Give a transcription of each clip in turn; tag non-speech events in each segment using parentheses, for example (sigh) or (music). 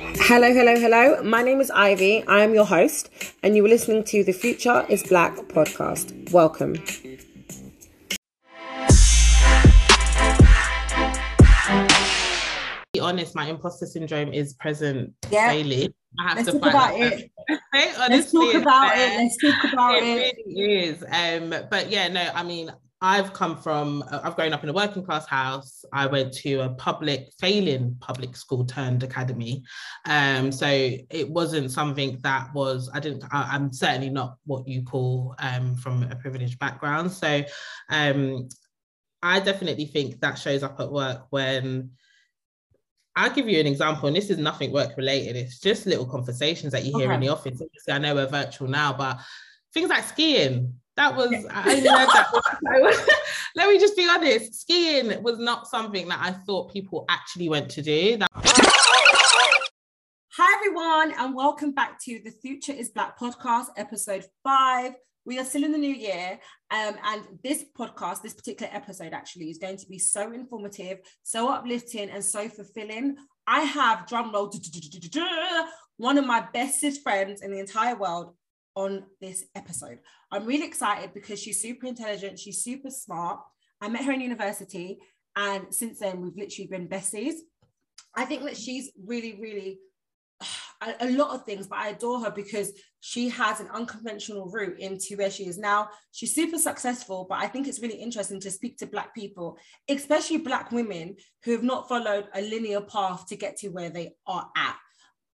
Hello, hello, hello. My name is Ivy. I am your host, and you are listening to the Future is Black podcast. Welcome. be honest, my imposter syndrome is present Yeah. daily. I have Let's to talk fight about myself. it. (laughs) Hey, Let's talk about there. it. Let's talk about it it. really is. Um, but yeah, no, I mean, I've come from, I've grown up in a working class house. I went to a public, failing public school turned academy. Um, so it wasn't something that was, I didn't, I, I'm certainly not what you call um, from a privileged background. So um, I definitely think that shows up at work when I'll give you an example, and this is nothing work related. It's just little conversations that you hear in the office. Obviously, I know we're virtual now, but things like skiing. That was I learned that. (laughs) Let me just be honest. Skiing was not something that I thought people actually went to do. That Hi, everyone, and welcome back to the Future is Black podcast, episode five. We are still in the new year, um, and this podcast, this particular episode, actually, is going to be so informative, so uplifting, and so fulfilling. I have drum roll (laughs) one of my bestest friends in the entire world on this episode. I'm really excited because she's super intelligent, she's super smart. I met her in university, and since then, we've literally been besties. I think that she's really, really (sighs) a, lot of things, but I adore her because she has an unconventional route into where she is now. She's super successful, but I think it's really interesting to speak to Black people, especially Black women who have not followed a linear path to get to where they are at.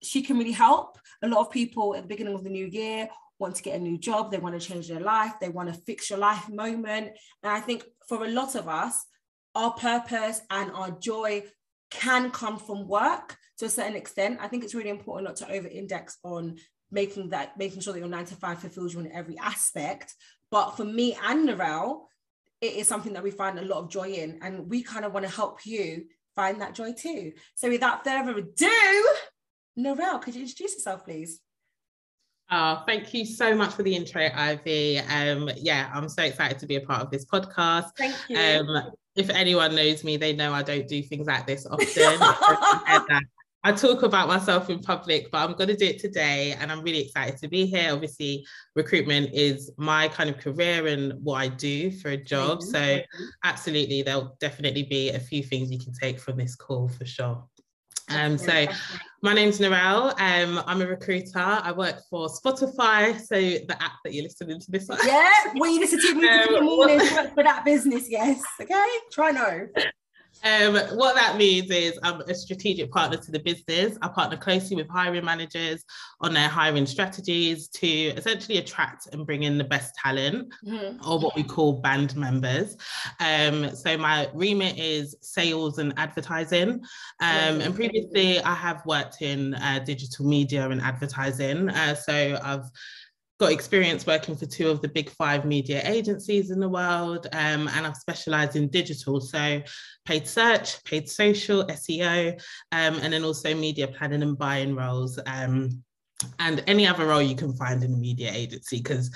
She can really help. A lot of people at the beginning of the new year want to get a new job, they want to change their life, they want to fix your life moment. And I think for a lot of us, our purpose and our joy can come from work to a certain extent. I think it's really important not to over index on making that, making sure that your nine to five fulfills you in every aspect. But for me and Norelle, it is something that we find a lot of joy in. And we kind of want to help you find that joy too. So without further ado, Norelle, could you introduce yourself, please? Oh, thank you so much for the intro, Ivy. Um, yeah, I'm so excited to be a part of this podcast. Thank you. Um, if anyone knows me, they know I don't do things like this (laughs) often. I talk about myself in public, but I'm going to do it today. And I'm really excited to be here. Obviously, recruitment is my kind of career and what I do for a job. So, absolutely, there'll definitely be a few things you can take from this call for sure. Um, so my name's Norelle. Um, I'm a recruiter. I work for Spotify, so the app that you're listening to this on. Yeah, well, you listen to me in (laughs) the Um, morning for that business, yes. Okay, try no. Um, what that means is I'm a strategic partner to the business. I partner closely with hiring managers on their hiring strategies to essentially attract and bring in the best talent or what we call band members. Um, so my remit is sales and advertising. Um, and previously I have worked in uh, digital media and advertising. Uh, so I've got experience working for two of the big five media agencies in the world, um, and I've specialised in digital, so paid search, paid social, SEO, um, and then also media planning and buying roles, um, and any other role you can find in a media agency, because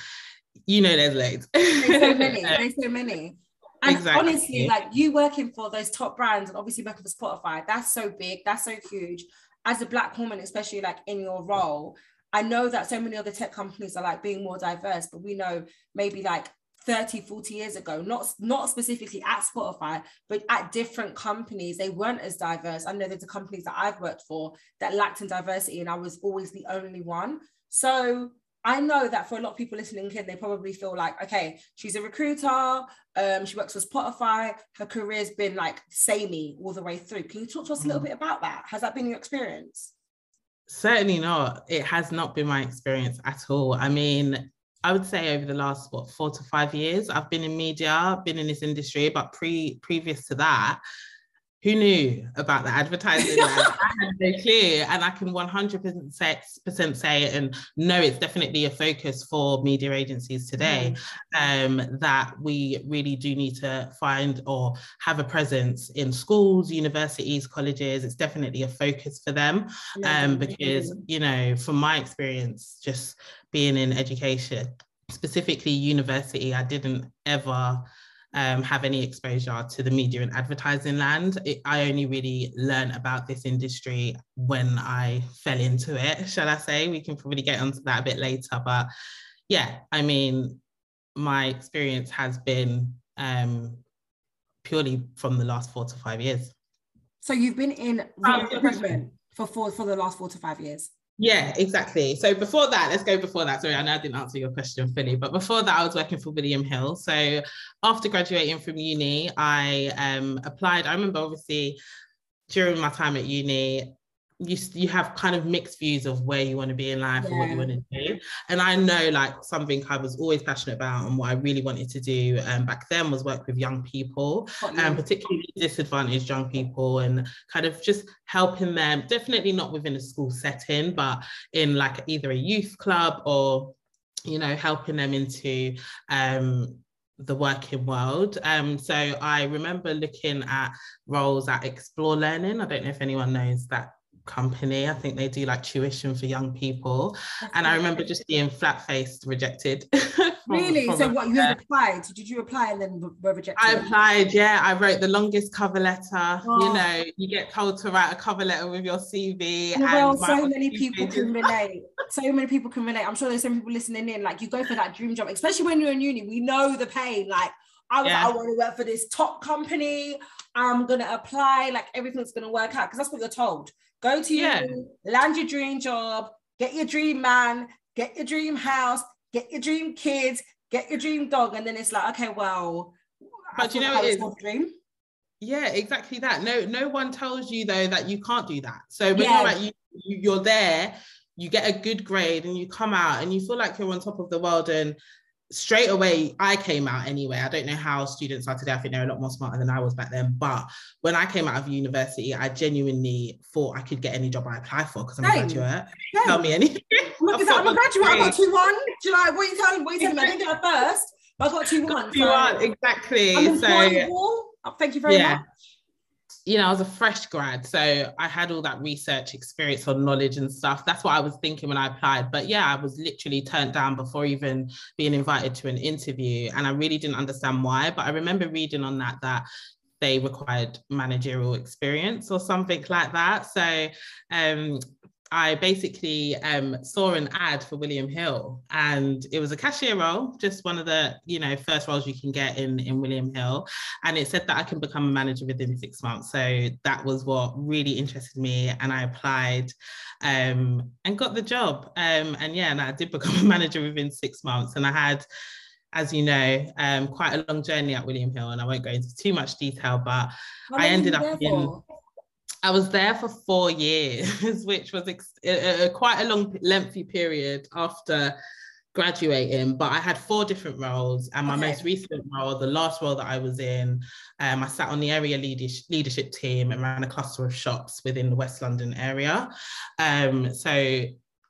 you know there's loads. There's so many. (laughs) There's so many. And Exactly. honestly, like you working for those top brands and obviously working for Spotify, that's so big, that's so huge. As a black woman, especially like in your role, I know that so many other tech companies are like being more diverse, but we know maybe like 30, 40 years ago, not, not specifically at Spotify, but at different companies, they weren't as diverse. I know there's the companies that I've worked for that lacked in diversity, and I was always the only one. So I know that for a lot of people listening in they probably feel like, okay, she's a recruiter, um, she works for Spotify, her career's been like samey all the way through. Can you talk to us a little bit about that? Has that been your experience? Certainly not. It has not been my experience at all. I mean, I would say over the last what four to five years, I've been in media, been in this industry, but pre previous to that, who knew about the advertising? (laughs) I had no clue, and I can 100% say, percent say it and know it's definitely a focus for media agencies today. Um, that we really do need to find or have a presence in schools, universities, colleges. It's definitely a focus for them um, because you know from my experience just being in education specifically university i didn't ever um, have any exposure to the media and advertising land. It, I only really learned about this industry when I fell into it, (laughs) shall I say? We can probably get onto that a bit later. But yeah, I mean, my experience has been um, purely from the last four to five years. So you've been in recruitment for four for the last four to five years. Yeah, exactly. So before that, let's go before that. Sorry, I know I didn't answer your question fully, but before that, I was working for William Hill. So after graduating from uni, I um, applied. I remember obviously during my time at uni, you you have kind of mixed views of where you want to be in life yeah. and what you want to do. And I know like something I was always passionate about and what I really wanted to do um, back then was work with young people and um, particularly disadvantaged young people and kind of just helping them, definitely not within a school setting, but in like either a youth club or you know helping them into um the working world. Um, so I remember looking at roles at Explore Learning. I don't know if anyone knows that company. I think they do like tuition for young people. That's and I remember just being flat faced rejected. (laughs) from, really? From so what you had applied? Did you apply and then were rejected? I applied, yeah. I wrote the longest cover letter. Oh. You know, you get told to write a cover letter with your CV. Well, so many people can relate. so many people can relate. I'm sure there's some people listening in. Like you go for that dream job, especially when you're in uni. We know the pain. Like I was yeah. like, I want to work for this top company. I'm gonna apply, like everything's gonna work out because that's what you're told. Go to yeah. you, land your dream job, get your dream man, get your dream house, get your dream kids, get your dream dog, and then it's like, okay, well, but you know it is dream. Yeah, exactly that. No, no one tells you though that you can't do that. So when yeah. you're like you, you're there, you get a good grade, and you come out, and you feel like you're on top of the world, and straight away I came out anyway. I don't know how students are today. I think they're a lot more smarter than I was back then. But when I came out of university, I genuinely thought I could get any job I apply for because I'm Same. a graduate. Same. Tell me anything. Look, I'm a (laughs) graduate. I got two one. Do you like what are you telling? What are you telling me? I didn't get a first. I got two one. Two so one exactly. so thank you very yeah. much you know, I was a fresh grad, so I had all that research experience on knowledge and stuff. That's what I was thinking when I applied. But yeah, I was literally turned down before even being invited to an interview. And I really didn't understand why. But I remember reading on that that they required managerial experience or something like that. So um, I basically um, saw an ad for William Hill, and it was a cashier role, just one of the you know first roles you can get in in William Hill, and it said that I can become a manager within six months. So that was what really interested me, and I applied um, and got the job. Um, and yeah, and I did (laughs) become a manager within six months, and I had as you know, um, quite a long journey at William Hill, and I won't go into too much detail, but I ended up in. I was there for four years, (laughs) which was ex- a, a, quite a long, lengthy period after graduating. But I had four different roles, and my okay. most recent role, the last role that I was in, um, I sat on the area leadership, leadership team and ran a cluster of shops within the West London area. Um, so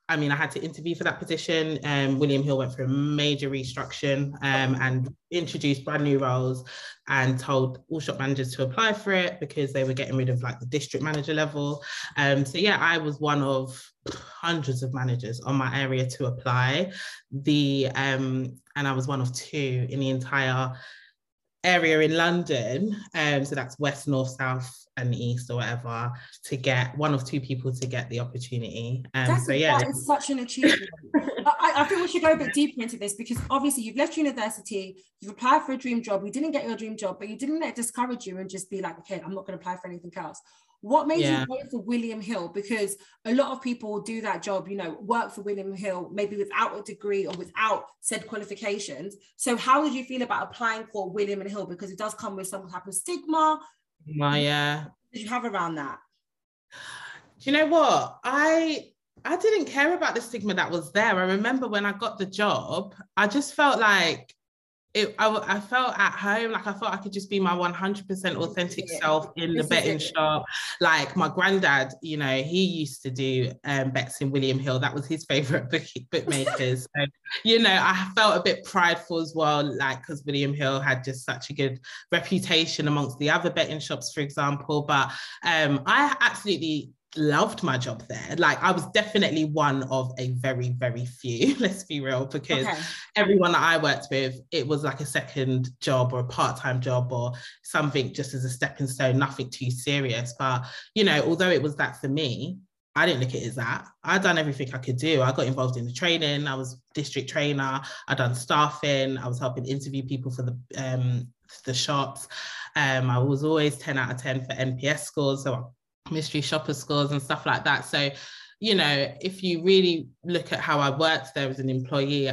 I mean, I had to interview for that position. Um, William Hill went through a major restructuring um, and introduced brand new roles and told all shop managers to apply for it because they were getting rid of like the district manager level. Um, so yeah, I was one of hundreds of managers on my area to apply. The um, and I was one of two in the entire area in London. Um, so that's west, north, south, and east or whatever to get one of two people to get the opportunity. Um, that's, so yeah, that is such an achievement. (laughs) I, I, think we should go a bit deeper into this because obviously you've left university, you've applied for a dream job, you didn't get your dream job, but you didn't let it discourage you and just be like, okay, I'm not going to apply for anything else. What made yeah. you go for William Hill? Because a lot of people do that job, you know, work for William Hill, maybe without a degree or without said qualifications. So, how did you feel about applying for William and Hill? Because it does come with some type of stigma. My yeah. Did you have around that? Do you know what? I I didn't care about the stigma that was there. I remember when I got the job, I just felt like it, I, I, felt at home, like I felt I could just be my 100% authentic yeah. self in the betting shop. Like my granddad, you know, he used to do um, bets in William Hill. That was his favorite (laughs) book, bookmakers. so, you know, I felt a bit prideful as well, like because William Hill had just such a good reputation amongst the other betting shops, for example. But um, I absolutely loved my job there. Like I was definitely one of a very, very few, (laughs) let's be real, because okay. everyone that I worked with, it was like a second job or a part-time job or something just as a stepping stone, nothing too serious. But you know, although it was that for me, I didn't look at it as that. I done everything I could do. I got involved in the training. I was district trainer. I done staffing. I was helping interview people for the um, the shops. Um, I was always 10 out of 10 for NPS scores. So mystery shopper scores and stuff like that. So, you know, if you really look at how I worked there as an employee,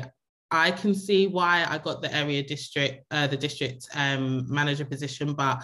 I can see why I got the area district, uh, the district um, manager position, but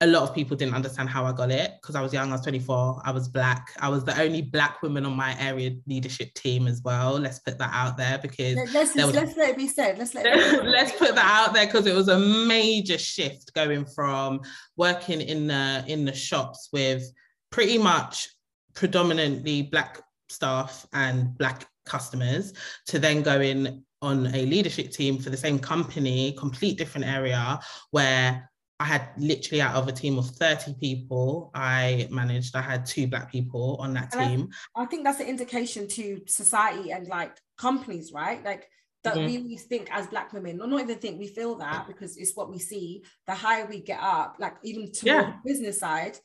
a lot of people didn't understand how I got it because I was young, I was 24, I was black. I was the only black woman on my area leadership team as well. Let's put that out there because let's, was, let's let it be said. Let's let it (laughs) let's put that out there because it was a major shift going from working in the in the shops with pretty much predominantly black staff and black customers to then go in on a leadership team for the same company, complete different area where I had literally out of a team of 30 people I managed, I had two black people on that team. I, I, think that's an indication to society and like companies, right? Like that mm-hmm. we think as black women, or not even think we feel that because it's what we see. The higher we get up, like even to yeah. the business side,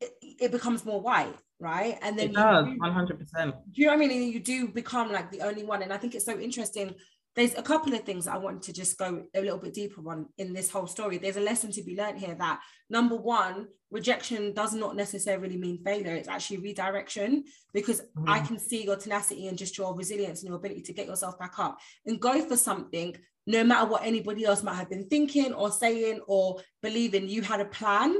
it, it becomes more white right and then it does, do, 100% do you know what i mean and you do become like the only one and i think it's so interesting there's a couple of things I want to just go a little bit deeper on in this whole story. There's a lesson to be learned here that number one, rejection does not necessarily mean failure. It's actually redirection because mm. I can see your tenacity and just your resilience and your ability to get yourself back up and go for something, no matter what anybody else might have been thinking or saying or believing. You had a plan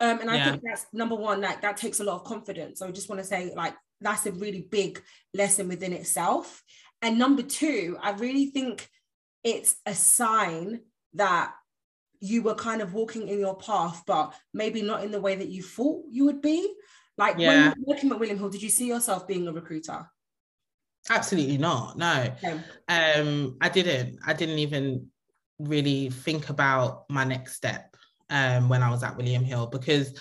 um, and I yeah. think that's number one, like that takes a lot of confidence. So I just want to say, like, that's a really big lesson within itself. And number two, I really think it's a sign that you were kind of walking in your path, but maybe not in the way that you thought you would be. Like yeah. when you were working at William Hill, did you see yourself being a recruiter? Absolutely not. No. Okay. Um, I didn't. I didn't even really think about my next step um, when I was at William Hill because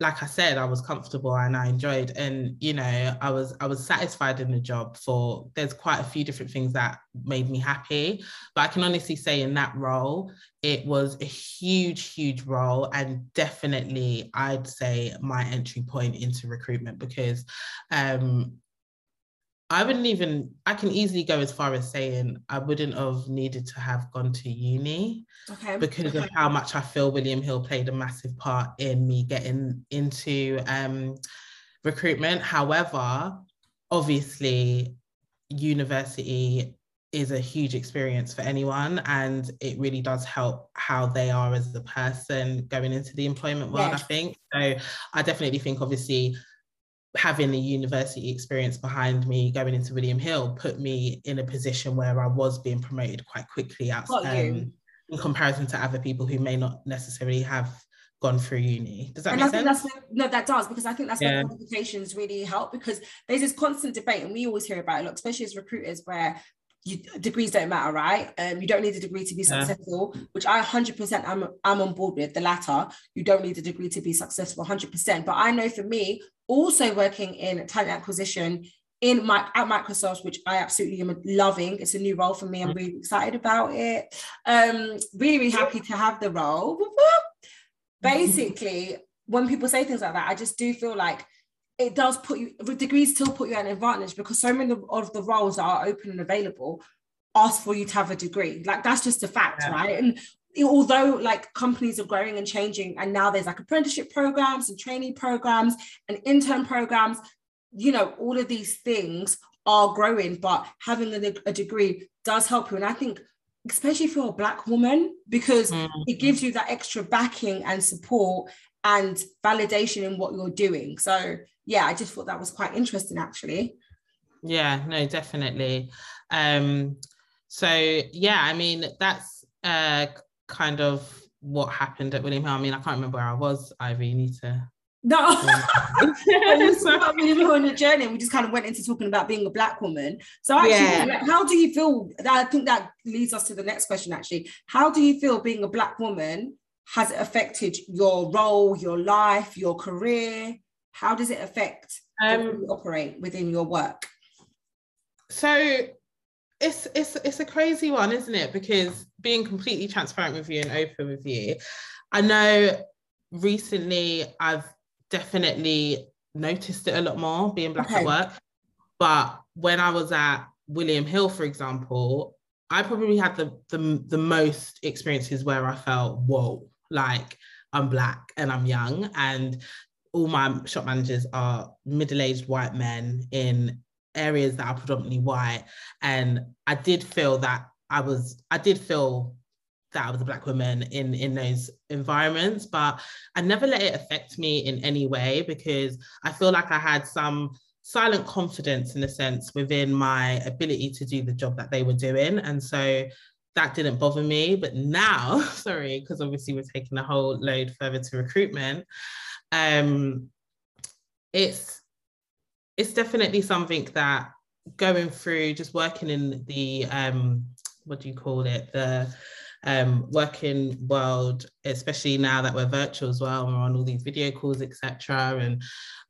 like I said, I was comfortable and I enjoyed, and you know, I was I was satisfied in the job. For there's quite a few different things that made me happy, but I can honestly say in that role, it was a huge, huge role, and definitely I'd say my entry point into recruitment because um, I wouldn't even, I can easily go as far as saying I wouldn't have needed to have gone to uni okay. because of how much I feel William Hill played a massive part in me getting into um, recruitment. However, obviously, university is a huge experience for anyone and it really does help how they are as a person going into the employment world i think so i definitely think obviously having a university experience behind me going into William Hill put me in a position where I was being promoted quite quickly out, um, in comparison to other people who may not necessarily have gone through uni. Does that and make sense? No, that does because I think that's yeah. where qualifications really help because there's this constant debate and we always hear about it, look, especially as recruiters, where you, degrees don't matter, right? Um, you don't need a degree to be successful, yeah. which I 100% am I'm on board with. The latter, you don't need a degree to be successful, 100%. But I know for me, also working in talent acquisition in my at Microsoft, which I absolutely am loving. It's a new role for me. I'm really excited about it. Um, really, really happy to have the role. Basically, when people say things like that, I just do feel like it does put you degrees still put you at an advantage because so many of the roles that are open and available ask for you to have a degree. Like that's just a fact, yeah. right? And although like companies are growing and changing and now there's like apprenticeship programs and training programs and intern programs you know all of these things are growing but having a, a degree does help you. And i think especially if you're a black woman because mm-hmm. it gives you that extra backing and support and validation in what you're doing. So yeah i just thought that was quite interesting actually. Yeah no definitely. Um so yeah i mean that's uh kind of what happened at William Hill. I mean, I can't remember where I was, Ivy. You need to. No, (laughs) we were on a journey. We just kind of went into talking about being a black woman. So actually, yeah. like, how do you feel? I think that leads us to the next question. Actually, how do you feel being a black woman has it affected your role, your life, your career? How does it affect um, operate within your work? So it's it's it's a crazy one, isn't it? Because being completely transparent with you and open with you, I know recently I've definitely noticed it a lot more being black okay. at work. But when I was at William Hill, for example, I probably had the, the the most experiences where I felt, whoa, like I'm black and I'm young, and all my shop managers are middle-aged white men in areas that are predominantly white. And I did feel that I was, I did feel that I was a black woman in in those environments, but I never let it affect me in any way because I feel like I had some silent confidence in a sense within my ability to do the job that they were doing. And so that didn't bother me. But now, (laughs) sorry, because obviously we're taking a whole load further to recruitment. Um, it's it's definitely something that going through just working in the um, what do you call it the um, working world, especially now that we're virtual as well, we're on all these video calls, etc. And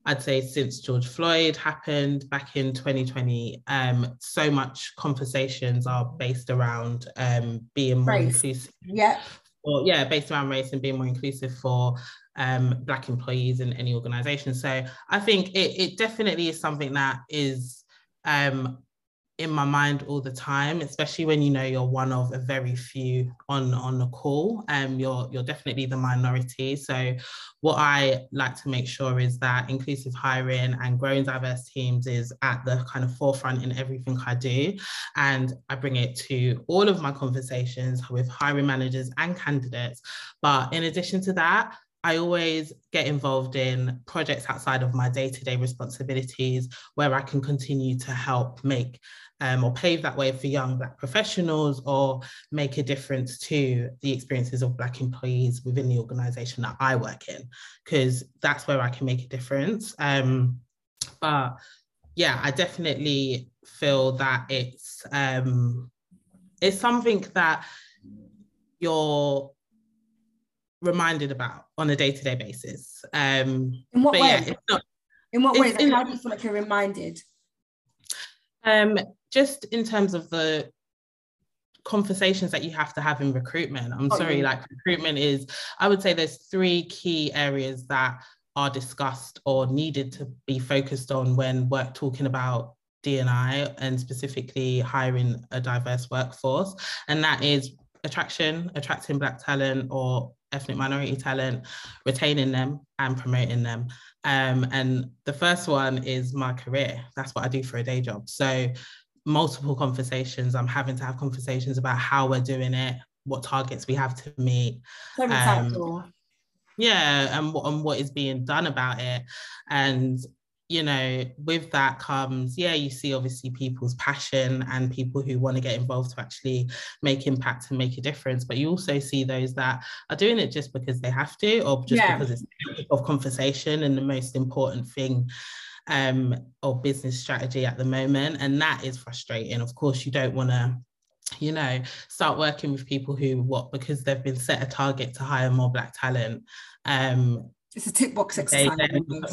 I'd say since George Floyd happened back in 2020, um, so much conversations are based around um, being more race. inclusive. Yeah. Or yeah, based around race and being more inclusive for um, Black employees in any organization. So I think it, it definitely is something that is um, in my mind all the time, especially when you know you're one of a very few on on the call. Um, you're you're definitely the minority. So, what I like to make sure is that inclusive hiring and growing diverse teams is at the kind of forefront in everything I do, and I bring it to all of my conversations with hiring managers and candidates. But in addition to that, I always get involved in projects outside of my day to day responsibilities where I can continue to help make um, or pave that way for young Black professionals or make a difference to the experiences of Black employees within the organization that I work in, because that's where I can make a difference. Um, but yeah, I definitely feel that it's um, it's something that you're reminded about on a day-to-day basis. Um, in what way? Yeah, not, in what way? Like, how do you feel like you're reminded? Um, just in terms of the conversations that you have to have in recruitment. I'm oh, sorry, yeah. like recruitment is, I would say there's three key areas that are discussed or needed to be focused on when we're talking about DNI and specifically hiring a diverse workforce. And that is attraction, attracting Black talent or ethnic minority talent, retaining them and promoting them. Um, and the first one is my career. That's what I do for a day job. So multiple conversations. I'm having to have conversations about how we're doing it, what targets we have to meet. Um, yeah, and, and what is being done about it. And you know, with that comes, yeah, you see obviously people's passion and people who want to get involved to actually make impact and make a difference. But you also see those that are doing it just because they have to, or just yeah. because it's of conversation and the most important thing um, or business strategy at the moment. And that is frustrating. Of course, you don't want to you know start working with people who what because they've been set a target to hire more black talent um it's a tick box exercise.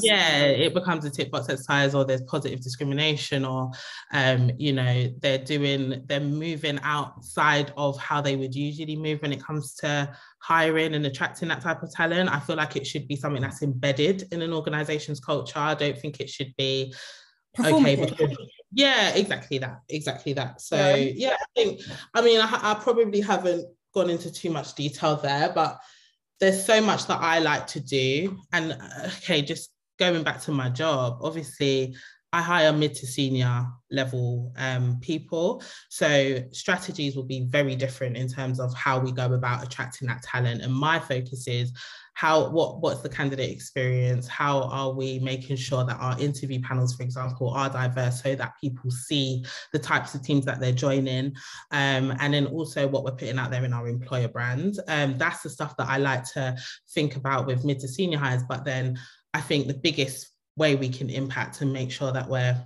yeah, it becomes a tick box exercise, or there's positive discrimination, or um, you know, they're doing, they're moving outside of how they would usually move when it comes to hiring and attracting that type of talent. I feel like it should be something that's embedded in an organization's culture. I don't think it should be okay because, yeah exactly that exactly that so yeah, yeah i think i mean I, I probably haven't gone into too much detail there but there's so much that I like to do. And uh, okay, just going back to my job, obviously I hire mid to senior level um, people. So strategies will be very different in terms of how we go about attracting that talent. And my focus is how what what's the candidate experience how are we making sure that our interview panels for example are diverse so that people see the types of teams that they're joining um, and then also what we're putting out there in our employer brand um, that's the stuff that i like to think about with mid to senior hires but then i think the biggest way we can impact and make sure that we're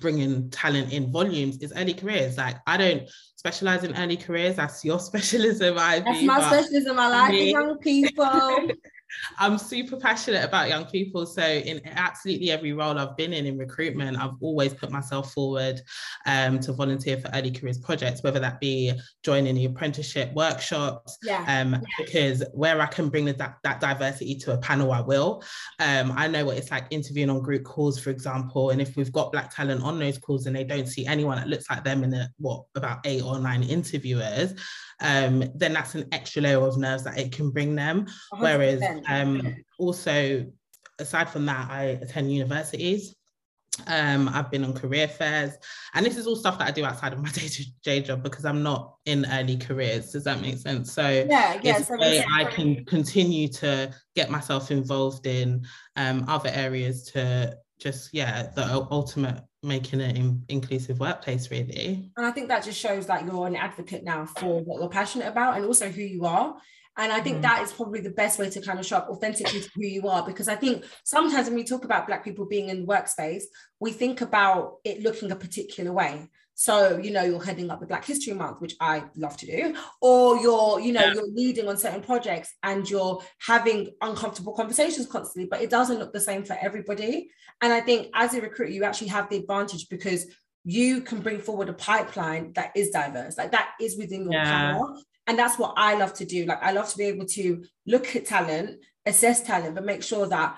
bringing talent in volumes is early careers. Like I don't specialize in early careers. That's your (laughs) specialism. I that's my specialism. I like the young people. (laughs) I'm super passionate about young people. So in absolutely every role I've been in in recruitment, I've always put myself forward um, to volunteer for early careers projects, whether that be joining the apprenticeship workshops. Yeah. Um, because where I can bring the, that, that diversity to a panel, I will. Um, I know what it's like interviewing on group calls, for example. And if we've got black talent on those calls and they don't see anyone that looks like them in the what about eight or nine interviewers, um, then that's an extra layer of nerves that it can bring them. 100%. Whereas um, also, aside from that, I attend universities. Um, I've been on career fairs, and this is all stuff that I do outside of my (laughs) day-to-day job because I'm not in early careers. Does that make sense? So yeah, yeah. So I can continue to get myself involved in um, other areas to just yeah the ultimate making an in- inclusive workplace really and i think that just shows that you're an advocate now for what you're passionate about and also who you are and I think mm. that is probably the best way to kind of show up authentically to who you are. Because I think sometimes when we talk about Black people being in the workspace, we think about it looking a particular way. So, you know, you're heading up the Black History Month, which I love to do, or you're, you know, yeah. you're leading on certain projects and you're having uncomfortable conversations constantly, but it doesn't look the same for everybody. And I think as a recruiter, you actually have the advantage because you can bring forward a pipeline that is diverse, like that is within your yeah. power. And that's what I love to do. Like I love to be able to look at talent, assess talent, but make sure that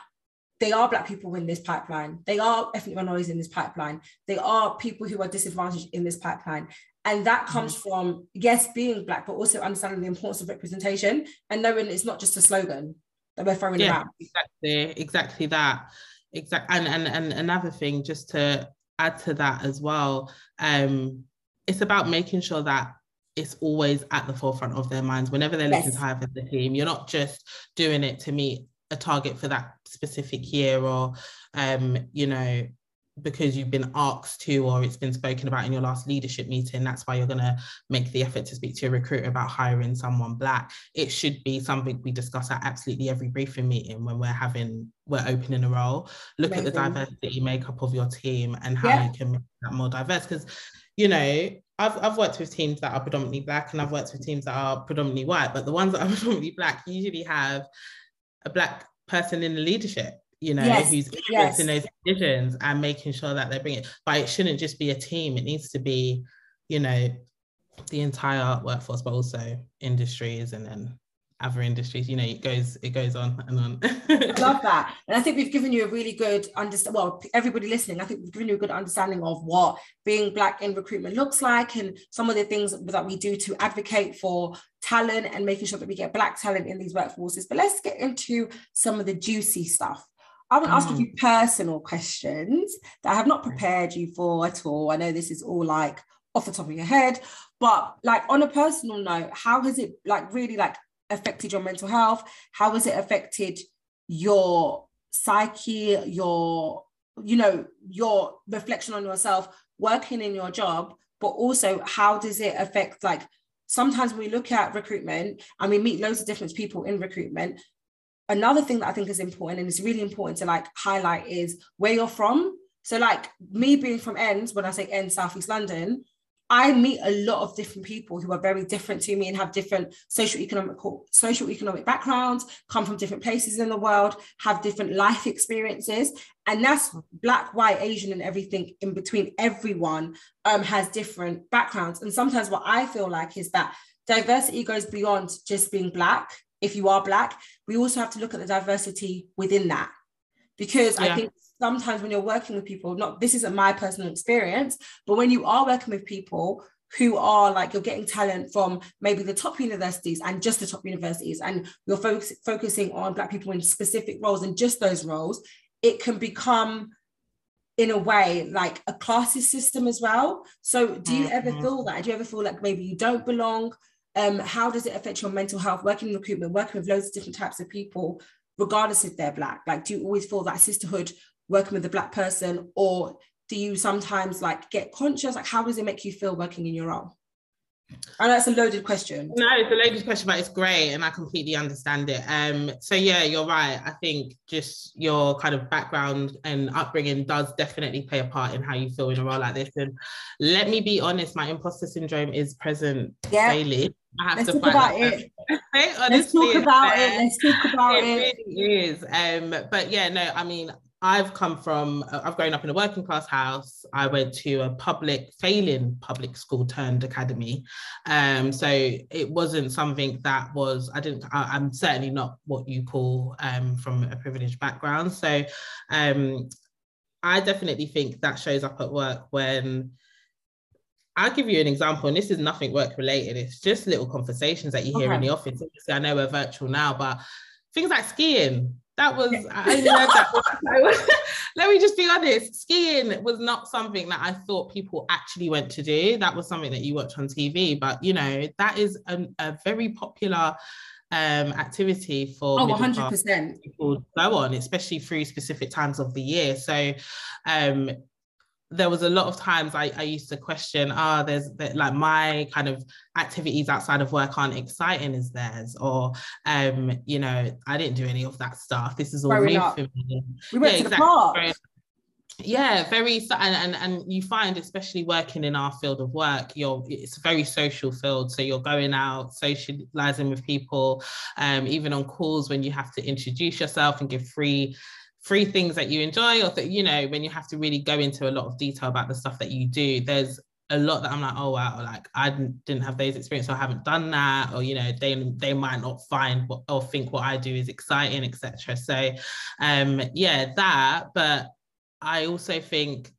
they are black people in this pipeline. They are ethnic minorities in this pipeline. They are people who are disadvantaged in this pipeline. And that mm-hmm. comes mm-hmm. from, yes, being black, but also understanding the importance of representation and knowing it's not just a slogan that we're throwing yeah, around. Exactly, exactly that. Exactly. And, and and another thing, just to add to that as well, um, it's about making sure that it's always at the forefront of their minds whenever they're yes. looking to hire for the team. You're not just doing it to meet a target for that specific year or um, you know because you've been asked to or it's been spoken about in your last leadership meeting that's why you're going to make the effort to speak to a recruiter about hiring someone black it should be something we discuss at absolutely every briefing meeting when we're having we're opening a role look Amazing. at the diversity makeup of your team and how yeah. you can make that more diverse because you know I've, I've worked with teams that are predominantly black and I've worked with teams that are predominantly white but the ones that are (laughs) predominantly black usually have a black person in the leadership you know yes, who's yes. those decisions and making sure that they bring it but it shouldn't just be a team it needs to be you know the entire workforce but also industries and then other industries you know it goes it goes on and on i love (laughs) that and i think we've given you a really good understand well everybody listening i think we've given you a good understanding of what being black in recruitment looks like and some of the things that we do to advocate for talent and making sure that we get black talent in these workforces but let's get into some of the juicy stuff I want to ask you mm. personal questions that I have not prepared you for at all. I know this is all like off the top of your head, but like on a personal note, how has it like really like affected your mental health? How has it affected your psyche, your, you know, your reflection on yourself, working in your job, but also how does it affect like sometimes we look at recruitment and we meet loads of different people in recruitment. Another thing that I think is important and it's really important to like highlight is where you're from. So like me being from ends, when I say ends, Southeast London, I meet a lot of different people who are very different to me and have different social economic social economic backgrounds, come from different places in the world, have different life experiences, and that's black, white, Asian, and everything in between. Everyone um, has different backgrounds, and sometimes what I feel like is that diversity goes beyond just being black. If you are black, we also have to look at the diversity within that, because yeah. I think sometimes when you're working with people, not this isn't my personal experience, but when you are working with people who are like you're getting talent from maybe the top universities and just the top universities, and you're focus, focusing on Black people in specific roles and just those roles, it can become in a way like a classist system as well. So do you ever mm-hmm. feel that? Do you ever feel like maybe you don't belong? Um, how does it affect your mental health working in recruitment, working with loads of different types of people, regardless if they're black? Like, do you always feel that sisterhood working with a black person or do you sometimes like get conscious like how does it make you feel working in your role I know it's a loaded question. No, it's a loaded question, but it's great and I completely understand it. Um, so yeah, you're right. I think just your kind of background and upbringing does definitely play a part in how you feel in a role like this. And let me be honest, my imposter syndrome is present yeah. daily. I have Let's to talk about it. (laughs) Honestly, Let's talk about it. (laughs) Let's talk about it. it really is. Um, but yeah, no, I mean, I've come from, I've grown up in a working class house. I went to a public, failing public school turned academy. Um, so it wasn't something that was, I didn't, I, I'm certainly not what you call um, from a privileged background. So um, I definitely think that shows up at work when I'll give you an example, and this is nothing work related. It's just little conversations that you hear in the office. Obviously, I know we're virtual now, but things like skiing. That was I only learned that. Let me just be honest. Skiing was not something that I thought people actually went to do. That was something that you watch on TV. But you know, that is a, a very popular um activity for Oh, middle 100%. people go on, especially through specific times of the year. So um there was a lot of times I, I used to question, ah, there's that like my kind of activities outside of work aren't exciting as theirs, or um, you know, I didn't do any of that stuff. This is all Growing new up. for me. We went Yeah, to the park. Very- yeah very and, and and you find especially working in our field of work you're it's a very social field so you're going out socializing with people um even on calls when you have to introduce yourself and give free free things that you enjoy or that you know when you have to really go into a lot of detail about the stuff that you do there's a lot that I'm like, oh wow, like I didn't, have those experiences, or I haven't done that, or you know, they they might not find what or think what I do is exciting, etc. So, um, yeah, that. But I also think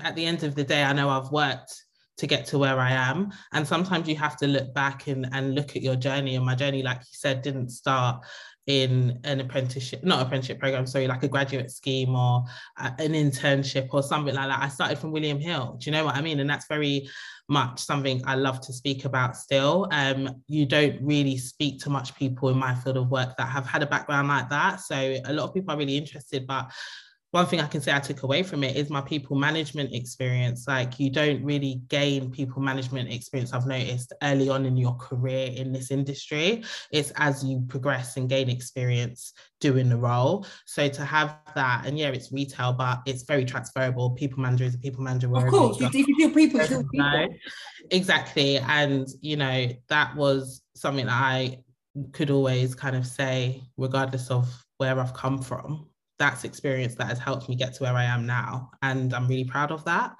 at the end of the day, I know I've worked to get to where I am, and sometimes you have to look back and and look at your journey. And my journey, like you said, didn't start in an apprenticeship, not apprenticeship program, sorry, like a graduate scheme or an internship or something like that. I started from William Hill. Do you know what I mean? And that's very much something I love to speak about still. Um, you don't really speak to much people in my field of work that have had a background like that. So a lot of people are really interested, but one thing I can say I took away from it is my people management experience. Like you don't really gain people management experience, I've noticed early on in your career in this industry. It's as you progress and gain experience doing the role. So to have that, and yeah, it's retail, but it's very transferable. People manager is a people manager. Of course, you if you do people, you do people. exactly. And, you know, that was something that I could always kind of say, regardless of where I've come from, that's experience that has helped me get to where I am now. And I'm really proud of that.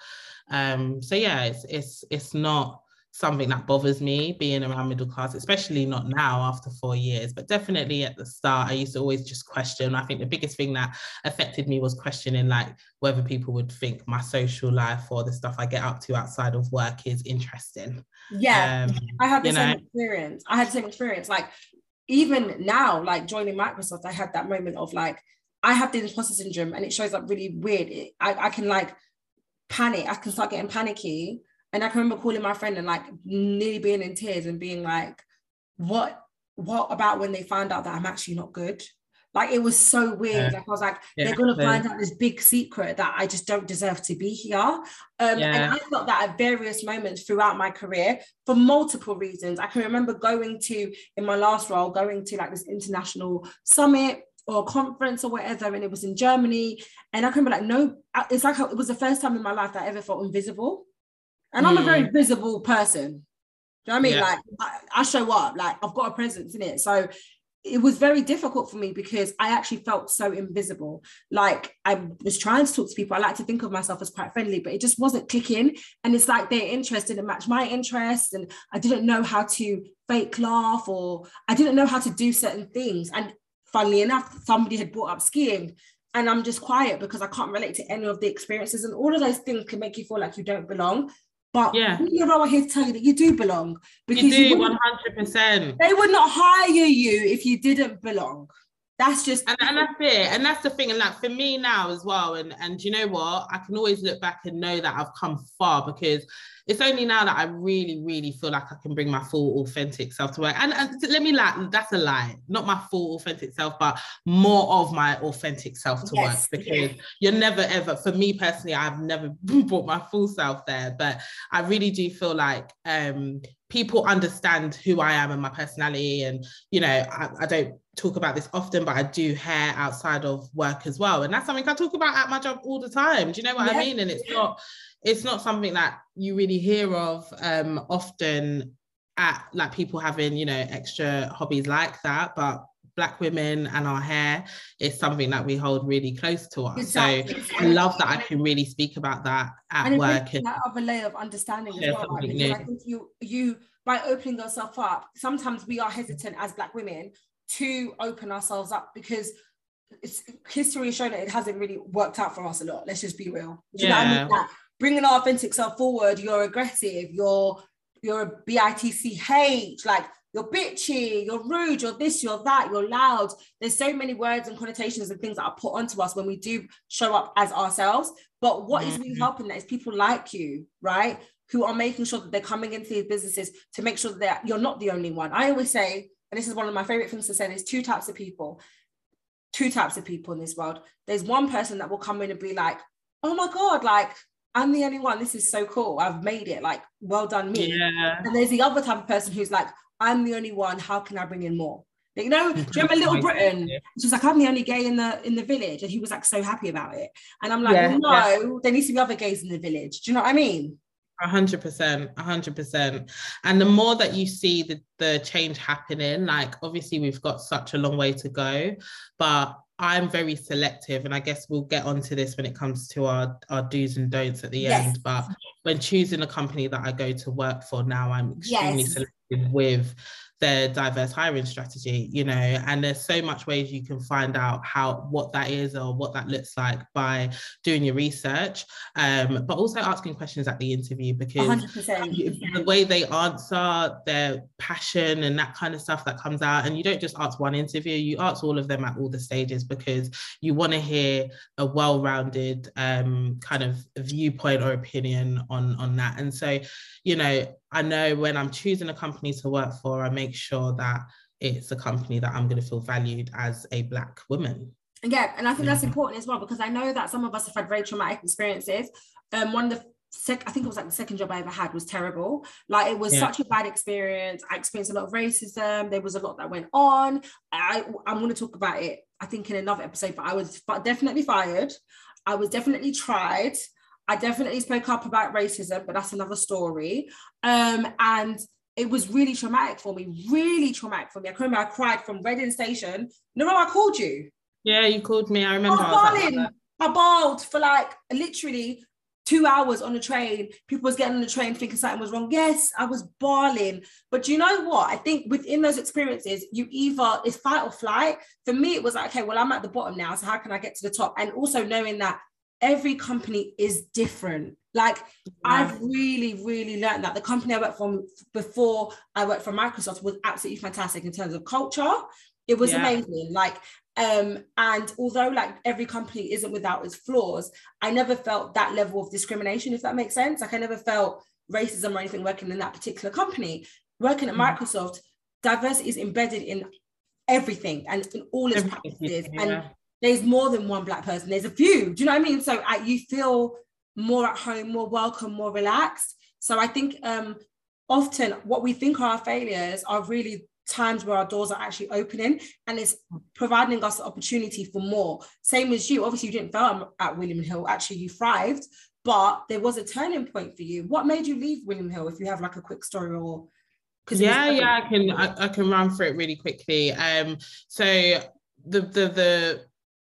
Um, so yeah, it's it's it's not something that bothers me being around middle class, especially not now after four years, but definitely at the start, I used to always just question. I think the biggest thing that affected me was questioning like whether people would think my social life or the stuff I get up to outside of work is interesting. Yeah, Um, I had the same know? experience. I had the same experience. Like even now, like joining Microsoft, I had that moment of like I have the imposter syndrome, and it shows up really weird. It, I I can like panic. I can start getting panicky, and I can remember calling my friend and like nearly being in tears and being like, "What? What about when they find out that I'm actually not good?" Like it was so weird. Yeah. Like I was like, Yeah, they're gonna yeah. find out this big secret that I just don't deserve to be here. Um, and I felt that at various moments throughout my career for multiple reasons. I can remember going to, in my last role, going to like this international summit or conference or whatever, and it was in Germany. And I can remember like, no, it's like it was the first time in my life that I ever felt invisible. And I'm a very mm. visible person. Do you know what I mean? Yeah. Like I, I show up, like I've got a presence in it. So it was very difficult for me because I actually felt so invisible. Like I was trying to talk to people. I like to think of myself as quite friendly, but it just wasn't clicking. And it's like they're interested and match my interest. And I didn't know how to fake laugh or I didn't know how to do certain things. And funnily enough, somebody had brought up skiing. And I'm just quiet because I can't relate to any of the experiences. And all of those things can make you feel like you don't belong. But Yeah. we are here to tell you that you do belong because You do one hundred percent. they would not hire you if you didn't belong. That's just And, and that's it. And that's the thing. And like for me now as well. And and you know what? I can always look back and know that I've come far because it's only now that I really, really feel like I can bring my full authentic self to work. And, and let me lie, that's a lie. Not my full authentic self, but more of my authentic self to Yes, work because you're never ever, for me personally, I've never (laughs) brought my full self there. But I really do feel like um people understand who I am and my personality. And, you know, I, I don't talk about this often, but I do hair outside of work as well. And that's something I talk about at my job all the time. Do you know what Yeah. I mean? And it's not, it's not something that you really hear of um, often at like people having you know extra hobbies like that but black women and our hair is something that we hold really close to us exactly. so i love that i can really speak about that at and work and that other layer of understanding as well right? because i think you you by opening yourself up sometimes we are hesitant as black women to open ourselves up because it's, history has shown that it hasn't really worked out for us a lot let's just be real Do yeah. You know I mean? Bringing our authentic self forward you're aggressive you're you're a bitch like you're bitchy, you're rude, you're this, you're that, you're loud. There's so many words and connotations and things that are put onto us when we do show up as ourselves. But what mm-hmm. is really mm-hmm. helping that is people like you, right? Who are making sure that they're coming into these businesses to make sure that you're not the only one. I always say, and this is one of my favorite things to say, there's two types of people, two types of people in this world. There's one person that will come in and be like, oh my God, like I'm the only one. This is so cool. I've made it. Like, well done, me. Yeah. And there's the other type of person who's like, I'm the only one. How can I bring in more? you know, do you (laughs) remember Little Britain? She was like, I'm the only gay in the in the village, and he was like so happy about it. And I'm like, yeah, no, yeah. there needs to be other gays in the village. Do you know what I mean? A hundred percent, a hundred percent. And the more that you see the the change happening, like obviously we've got such a long way to go, but I'm very selective, and I guess we'll get onto this when it comes to our our do's and don'ts at the yes. end. But when choosing a company that I go to work for now, I'm extremely yes. selective with their diverse hiring strategy you know and there's so much ways you can find out how what that is or what that looks like by doing your research um, but also asking questions at the interview because 100%. the way they answer their passion and that kind of stuff that comes out and you don't just ask one interview you ask all of them at all the stages because you want to hear a well-rounded um, kind of viewpoint or opinion on on that and so you know I know when I'm choosing a company to work for, I make sure that it's a company that I'm going to feel valued as a Black woman. Yeah, and I think that's important as well because I know that some of us have had very traumatic experiences. Um, one of the sec- I think it was like the second job I ever had was terrible. Like it was yeah. such a bad experience. I experienced a lot of racism. There was a lot that went on. I I'm going to talk about it. I think in another episode, but I was definitely fired. I was definitely tried. I definitely spoke up about racism, but that's another story. Um, and it was really traumatic for me, really traumatic for me. I remember I cried from Reading Station. No, no, I called you. Yeah, you called me. I remember. I was bawling. Like I bawled for like literally two hours on the train. People was getting on the train thinking something was wrong. Yes, I was bawling. But you know what? I think within those experiences, you either it's fight or flight. For me, it was like, okay, well, I'm at the bottom now. So how can I get to the top? And also knowing that every company is different. Like yeah. I've really, really learned that the company I worked from before I worked for Microsoft was absolutely fantastic in terms of culture. It was yeah. amazing. Like, um, and although like every company isn't without its flaws, I never felt that level of discrimination, if that makes sense. Like I never felt racism or anything working in that particular company. Working at mm. Microsoft, diversity is embedded in everything and in all its practices. Yeah. And there's more than one black person. There's a few do you know what i mean? So uh, you feel more at home more welcome more relaxed. So i think um, often what we think are our failures are really times where our doors are actually opening and it's providing us the opportunity for more. Same as you obviously you didn't fail at william hill actually you thrived but there was a turning point for you. What made you leave william hill if you have like a quick story or because yeah yeah i can I, I, can run through it really quickly. Um so the the the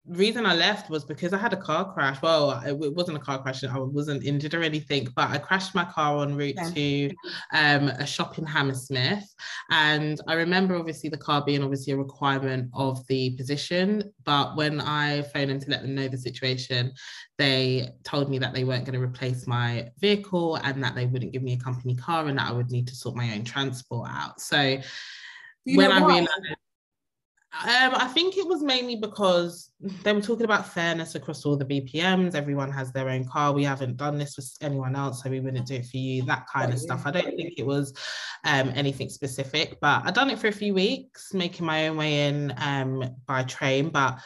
reason I left was because I had a car crash. Well, it, wasn't a car crash. I wasn't injured or anything, but I crashed my car en route yeah. to um, a shop in Hammersmith. And I remember obviously the car being obviously a requirement of the position. But when I phoned them to let them know the situation, they told me that they weren't going to replace my vehicle and that they wouldn't give me a company car and that I would need to sort my own transport out. So when I realized um, I think it was mainly because they were talking about fairness across all the BPMs. Everyone has their own car. We haven't done this with anyone else, so we wouldn't do it for you. That kind of stuff. I don't think it was um, anything specific, but I done it for a few weeks, making my own way in um, by train. But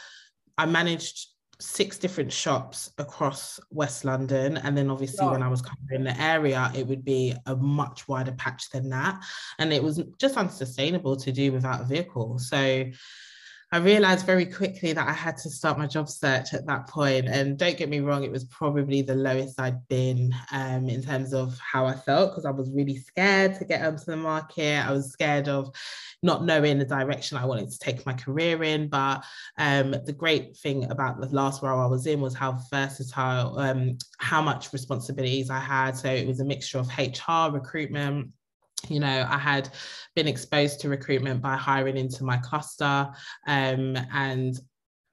I managed six different shops across West London. And then obviously when I was covering the area, it would be a much wider patch than that. And it was just unsustainable to do without a vehicle. So I realized very quickly that I had to start my job search at that point. And don't get me wrong, it was probably the lowest I'd been um, in terms of how I felt because I was really scared to get onto the market. I was scared of not knowing the direction I wanted to take my career in. But um, the great thing about the last role I was in was how versatile, um, how much responsibilities I had. So it was a mixture of HR, recruitment, you know, I had been exposed to recruitment by hiring into my cluster um, and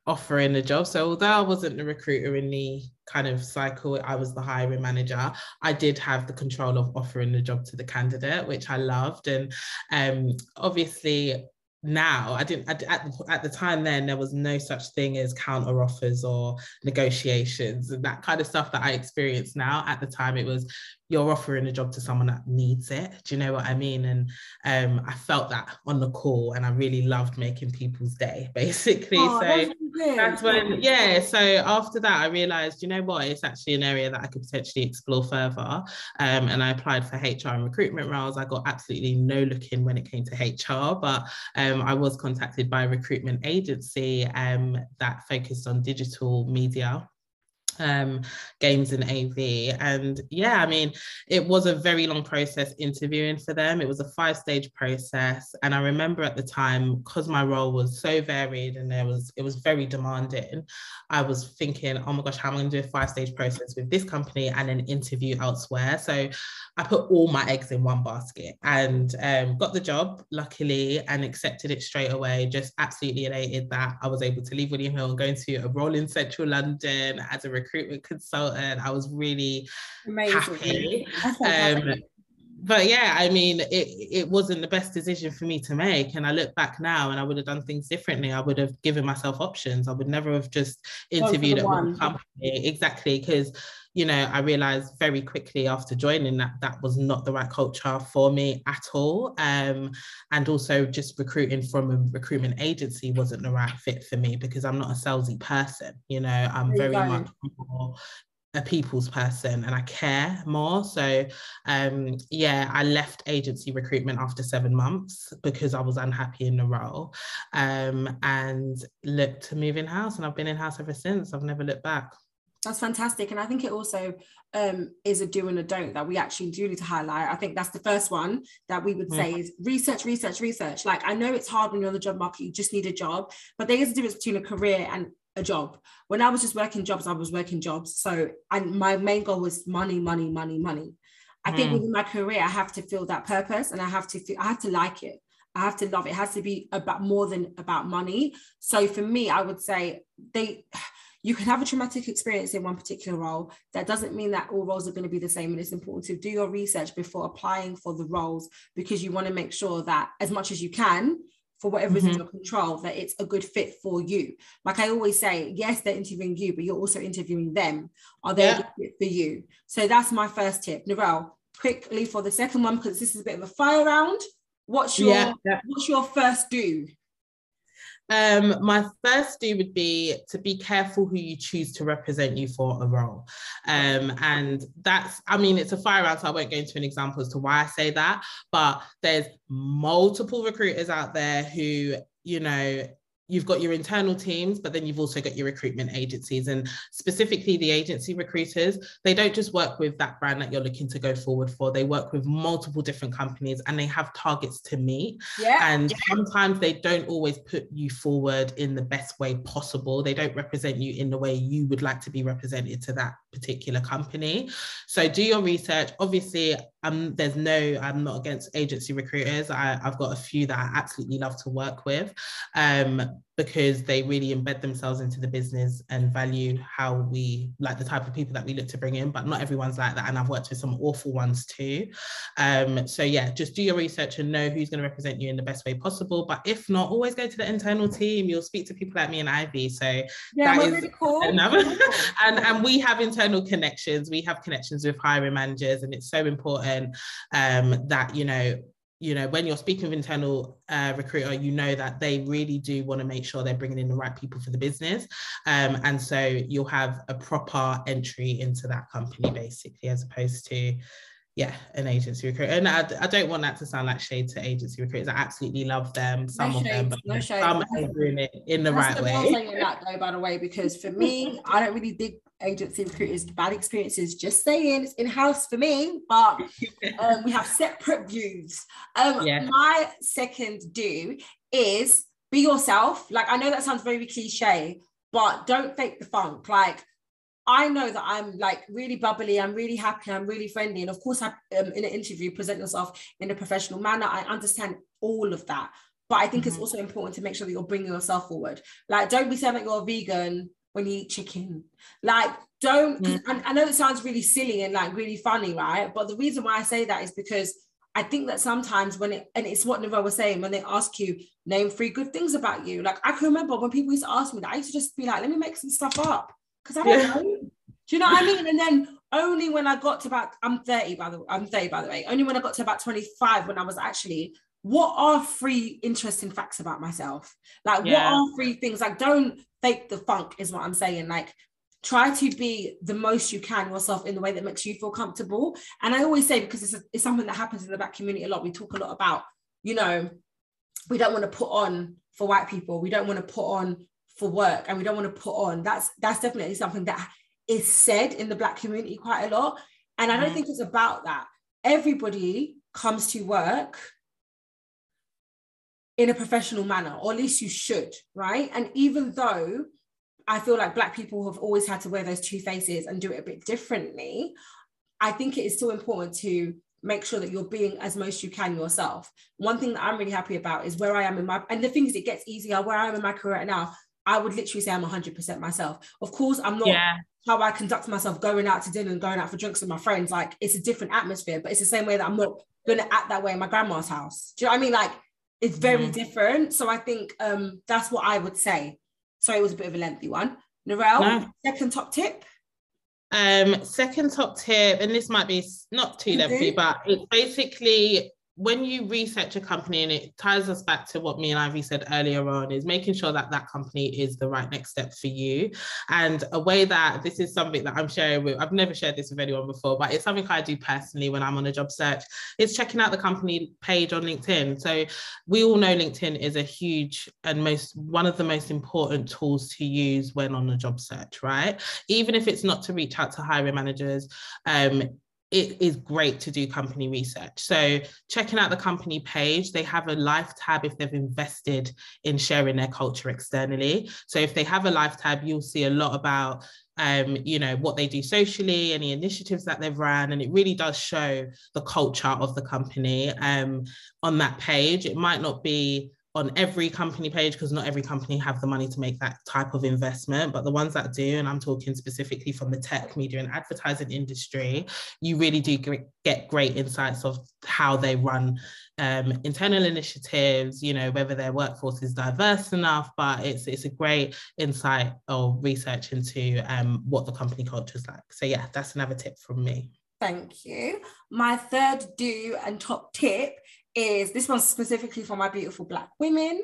offering a job. So although I wasn't the recruiter in the kind of cycle, I was the hiring manager. I did have the control of offering the job to the candidate, which I loved. And um, obviously now i didn't at the, at the time then there was no such thing as counter offers or negotiations and that kind of stuff that i experience now. At the time it was you're offering a job to someone that needs it. Do you know what i mean? And um, i felt that on the call and i really loved making people's day (laughs) basically. Oh, so that's, that's when yeah so after that i realized you know what? It's actually an area that i could potentially explore further. Um, and i applied for hr and recruitment roles. I got absolutely no looking when it came to hr but um, i was contacted by a recruitment agency um, that focused on digital media um, games in AV. And yeah, I mean, it was a very long process interviewing for them. It was a five stage process. And I remember at the time, because my role was so varied and there was, it was very demanding, I was thinking, oh my gosh, how am I going to do a five stage process with this company and then interview elsewhere? So I put all my eggs in one basket and um, got the job, luckily, and accepted it straight away. Just absolutely elated that I was able to leave William Hill and go into a role in central London as a recruitment consultant. I was really Amazing. happy. (laughs) Um, but yeah, I mean, it it wasn't the best decision for me to make. And I look back now and I would have done things differently. I would have given myself options. I would never have just interviewed at one company. Exactly. Because, you know, I realized very quickly after joining that that was not the right culture for me at all. Um, and also just recruiting from a recruitment agency wasn't the right fit for me because I'm not a salesy person. You know, I'm very much more a people's person and I care more. So um yeah, I left agency recruitment after seven months because I was unhappy in the role. Um and looked to move in house and I've been in house ever since. I've never looked back. That's fantastic. And I think it also um, is a do and a don't that we actually do need to highlight. I think that's the first one that we would mm. say is research, research, research. Like I know it's hard when you're on the job market, you just need a job, but there is a difference between a career and a job. When I was just working jobs, I was working jobs. So and my main goal was money, money, money, money. I mm. think within my career, I have to feel that purpose and I have to feel I have to like it. I have to love it. It has to be about more than about money. So for me, I would say they you can have a traumatic experience in one particular role. That doesn't mean that all roles are going to be the same. And it's important to do your research before applying for the roles because you want to make sure that as much as you can, for whatever is mm-hmm. in your control that it's a good fit for you like i always say yes they're interviewing you but you're also interviewing them are they yeah. a good fit for you so that's my first tip Norelle, quickly for the second one because this is a bit of a fire round what's your yeah. what's your first do um, my first do would be to be careful who you choose to represent you for a role. Um, and that's, I mean, it's a fire round, so I won't go into an example as to why I say that, but there's multiple recruiters out there who, you know, you've got your internal teams, but then you've also got your recruitment agencies and specifically the agency recruiters. They don't just work with that brand that you're looking to go forward for. They work with multiple different companies and they have targets to meet. Yeah. And yeah. sometimes they don't always put you forward in the best way possible. They don't represent you in the way you would like to be represented to that particular company. So do your research. Obviously, um, there's no, I'm not against agency recruiters. I, I've got a few that I absolutely love to work with. Um, because they really embed themselves into the business and value how we like the type of people that we look to bring in but not everyone's like that and i've worked with some awful ones too. Um so yeah just do your research and know who's going to represent you in the best way possible but if not always go to the internal team. You'll speak to people like me and ivy so yeah that is really cool. Another, (laughs) and and we have internal connections. We have connections with hiring managers and it's so important um that you know you know when you're speaking with internal uh, recruiter you know that they really do want to make sure they're bringing in the right people for the business um, and so you'll have a proper entry into that company basically as opposed to yeah, an agency recruiter. And I, I don't want that to sound like shade to agency recruiters. I absolutely love them, some No of them, but no some are doing it in the That's right the way. that though, by the way, because for me, I don't really dig agency recruiters, bad experiences. Just saying, it's in house for me, but (laughs) um, we have separate views. Um, Yeah. My second do is be yourself. Like I know that sounds very cliche, but don't fake the funk. Like I know that I'm like really bubbly, I'm really happy, I'm really friendly, and of course, I um, in an interview present yourself in a professional manner. I understand all of that, but I think it's Mhm. also important to make sure that you're bringing yourself forward. Like, don't be saying that you're a vegan when you eat chicken. Like, don't. I, I know it sounds really silly and like really funny, right? But the reason why I say that is because I think that sometimes when it and it's what Nora was saying when they ask you name three good things about you. Like I can remember when people used to ask me that, I used to just be like, let me make some stuff up because I don't Yeah. know. Do you know what I mean? And then only when I got to about I'm 30 by the way, I'm 30 by the way. Only when I got to about 25 when I was actually what are three interesting facts about myself? Like Yeah. what are three things? Like don't fake the funk is what I'm saying. Like try to be the most you can yourself in the way that makes you feel comfortable. And I always say because it's, a, it's something that happens in the black community a lot. We talk a lot about, you know, we don't want to put on for white people. We don't want to put on for work, and we don't want to put on. That's that's definitely something that is said in the black community quite a lot. And I don't Mhm. think it's about that. Everybody comes to work in a professional manner, or at least you should, right? And even though I feel like Black people have always had to wear those two faces and do it a bit differently, I think it is still important to make sure that you're being as most you can yourself. One thing that I'm really happy about is where I am in my, and the thing is, it gets easier where I am in my career right now. I would literally say I'm 100% myself. Of course, I'm not Yeah, how I conduct myself going out to dinner and going out for drinks with my friends. Like it's a different atmosphere, but it's the same way that I'm not going to act that way in my grandma's house. Do you know what I mean? Like it's very Mhm. different. So I think um, that's what I would say. Sorry, it was a bit of a lengthy one. Norelle, No. second top tip. Um, second top tip, and this might be not too lengthy, but it's basically when you research a company, and it ties us back to what me and Ivy said earlier on, is making sure that that company is the right next step for you. And a way that this is something that I'm sharing with, I've never shared this with anyone before, but it's something I do personally when I'm on a job search, is checking out the company page on LinkedIn. So we all know LinkedIn is a huge and most one of the most important tools to use when on a job search, right? Even if it's not to reach out to hiring managers, um, it is great to do company research. So checking out the company page, they have a life tab if they've invested in sharing their culture externally. So if they have a life tab, you'll see a lot about um, you know, what they do socially, any initiatives that they've ran, and it really does show the culture of the company um, on that page. It might not be on every company page because not every company have the money to make that type of investment. But the ones that do and i'm talking specifically from the tech media and advertising industry you really do get great insights of how they run um, internal initiatives you know whether their workforce is diverse enough. But it's it's a great insight or research into um, what the company culture is like. So yeah that's another tip from me. Thank you. My third do and top tip is this one's specifically for my beautiful black women.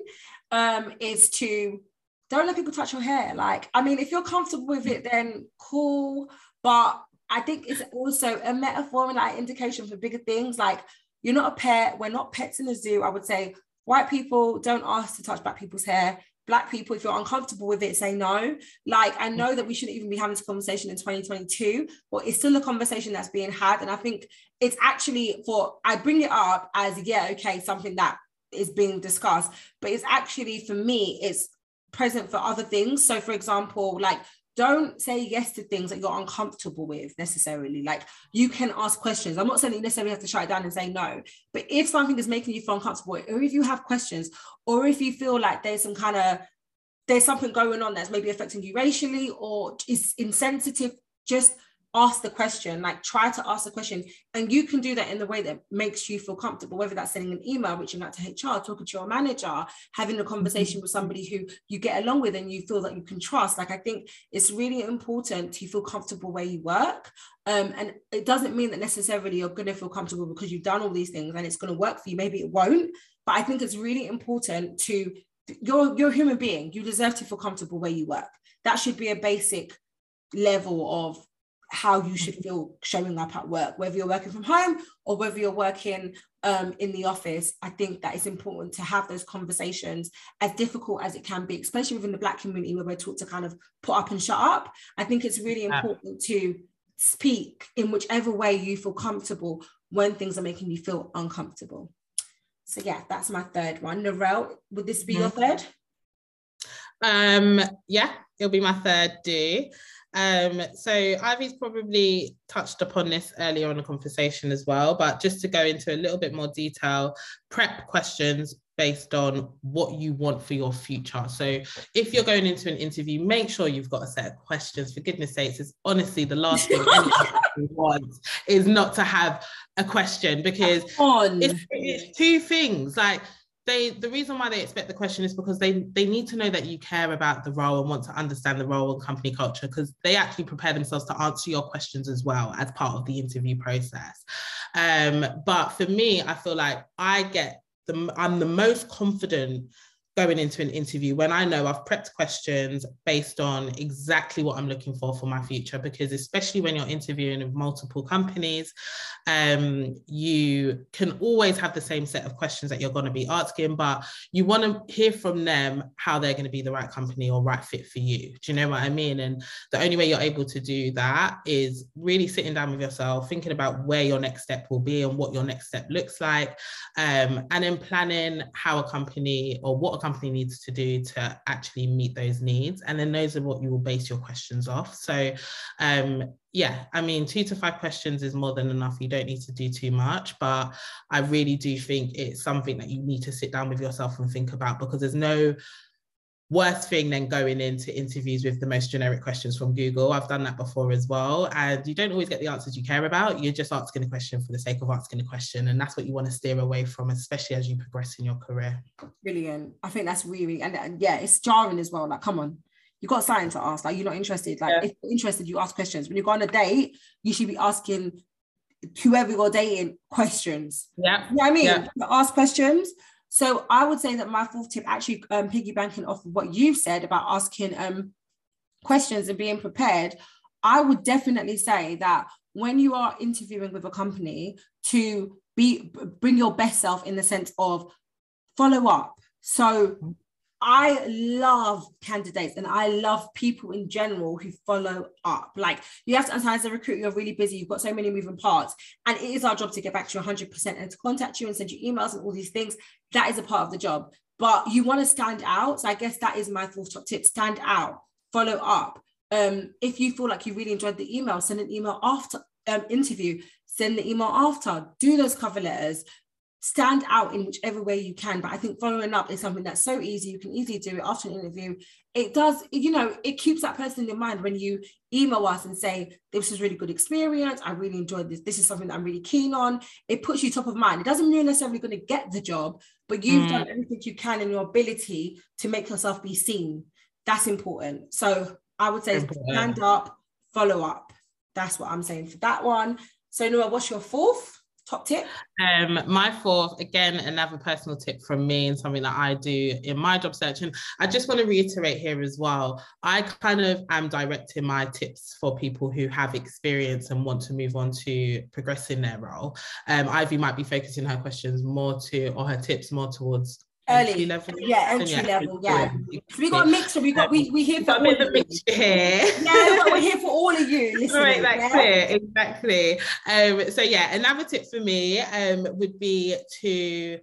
Um, is to don't let people touch your hair. Like, I mean, if you're comfortable with it, then cool. But I think it's also a metaphor and like indication for bigger things. Like, you're not a pet. We're not pets in the zoo. I would say white people don't ask to touch black people's hair. Black people, if you're uncomfortable with it, say no. Like, I know that we shouldn't even be having this conversation in 2022, but it's still a conversation that's being had. And I think it's actually for, I bring it up as, yeah, okay, something that is being discussed, but it's actually for me, it's present for other things. So, for example, like, don't say yes to things that you're uncomfortable with necessarily. Like you can ask questions. I'm not saying you necessarily have to shut it down and say no, but if something is making you feel uncomfortable, or if you have questions, or if you feel like there's some kind of there's something going on that's maybe affecting you racially or is insensitive, just ask the question. Like try to ask the question, and you can do that in the way that makes you feel comfortable. Whether that's sending an email, reaching out to HR, talking to your manager, having a conversation with somebody who you get along with and you feel that you can trust. Like I think it's really important to feel comfortable where you work. Um, and it doesn't mean that necessarily you're going to feel comfortable because you've done all these things and it's going to work for you. Maybe it won't, but I think it's really important to you're you're a human being. You deserve to feel comfortable where you work. That should be a basic level of how you should feel showing up at work, whether you're working from home or whether you're working um, in the office. I think that it's important to have those conversations, as difficult as it can be, especially within the Black community where we're taught to kind of put up and shut up. I think it's really important to speak in whichever way you feel comfortable when things are making you feel uncomfortable. So yeah, that's my third one. Norelle, would this be mm-hmm. your third? Um, yeah, it'll be my third do. Um, so Ivy's probably touched upon this earlier in the conversation as well, but just to go into a little bit more detail, prep questions based on what you want for your future. So if you're going into an interview, make sure you've got a set of questions. For goodness sakes, it's honestly the last thing (laughs) anyone wants is not to have a question because it's, it's two things like they the reason why they expect the question is because they they need to know that you care about the role and want to understand the role and company culture because they actually prepare themselves to answer your questions as well as part of the interview process. Um, but for me i feel like i get the i'm the most confident going into an interview when I know I've prepped questions based on exactly what I'm looking for for my future. Because especially when you're interviewing with multiple companies, um, you can always have the same set of questions that you're going to be asking, but you want to hear from them how they're going to be the right company or right fit for you. Do you know what I mean? And the only way you're able to do that is really sitting down with yourself, thinking about where your next step will be and what your next step looks like, um, and then planning how a company or what a company needs to do to actually meet those needs. And then those are what you will base your questions off. So, um, yeah, I mean, two to five questions is more than enough. You don't need to do too much, but I really do think it's something that you need to sit down with yourself and think about because there's no worse thing than going into interviews with the most generic questions from Google. I've done that before as well. And you don't always get the answers you care about. You're just asking a question for the sake of asking a question. And that's what you want to steer away from, especially as you progress in your career. Brilliant. I think that's really, and, and yeah, it's jarring as well. Like, come on, you got something to ask. Like, you're not interested. Like, yeah. if you're interested, you ask questions. When you go on a date, you should be asking whoever you're dating questions. Yeah. You know what I mean? Yeah. Ask questions. So I would say that my fourth tip, actually um, piggybacking off of what you've said about asking um, questions and being prepared, I would definitely say that when you are interviewing with a company, to be bring your best self in the sense of follow up. So I love candidates and I love people in general who follow up. Like you have to understand as a recruiter, you're really busy, you've got so many moving parts, and it is our job to get back to you 100% and to contact you and send you emails and all these things. That is a part of the job. But you want to stand out. So I guess that is my fourth top tip stand out, follow up. Um, if you feel like you really enjoyed the email, send an email after um, interview, send the email after, do those cover letters, stand out in whichever way you can. But I think following up is something that's so easy. You can easily do it after an interview. It does, you know, it keeps that person in your mind when you email us and say, this was really good experience. I really enjoyed this. This is something that I'm really keen on. It puts you top of mind. It doesn't mean you're necessarily going to get the job, but you've mm. done everything you can in your ability to make yourself be seen. That's important. So I would say important. stand up, follow up. That's what I'm saying for that one. So Noah, what's your fourth? Top tip? Um, my fourth, again, another personal tip from me and something that I do in my job search. And I just want to reiterate here as well. I kind of am directing my tips for people who have experience and want to move on to progressing their role. Um, Ivy might be focusing her questions more to or her tips more towards early entry level. Yeah, entry yeah, level. Yeah. So we got a mixture. We got we we here for all of mixture here. Yeah, we're here for all of you. (laughs) Listening, right, that's yeah? it. Exactly. Um. So yeah, another tip for me um would be to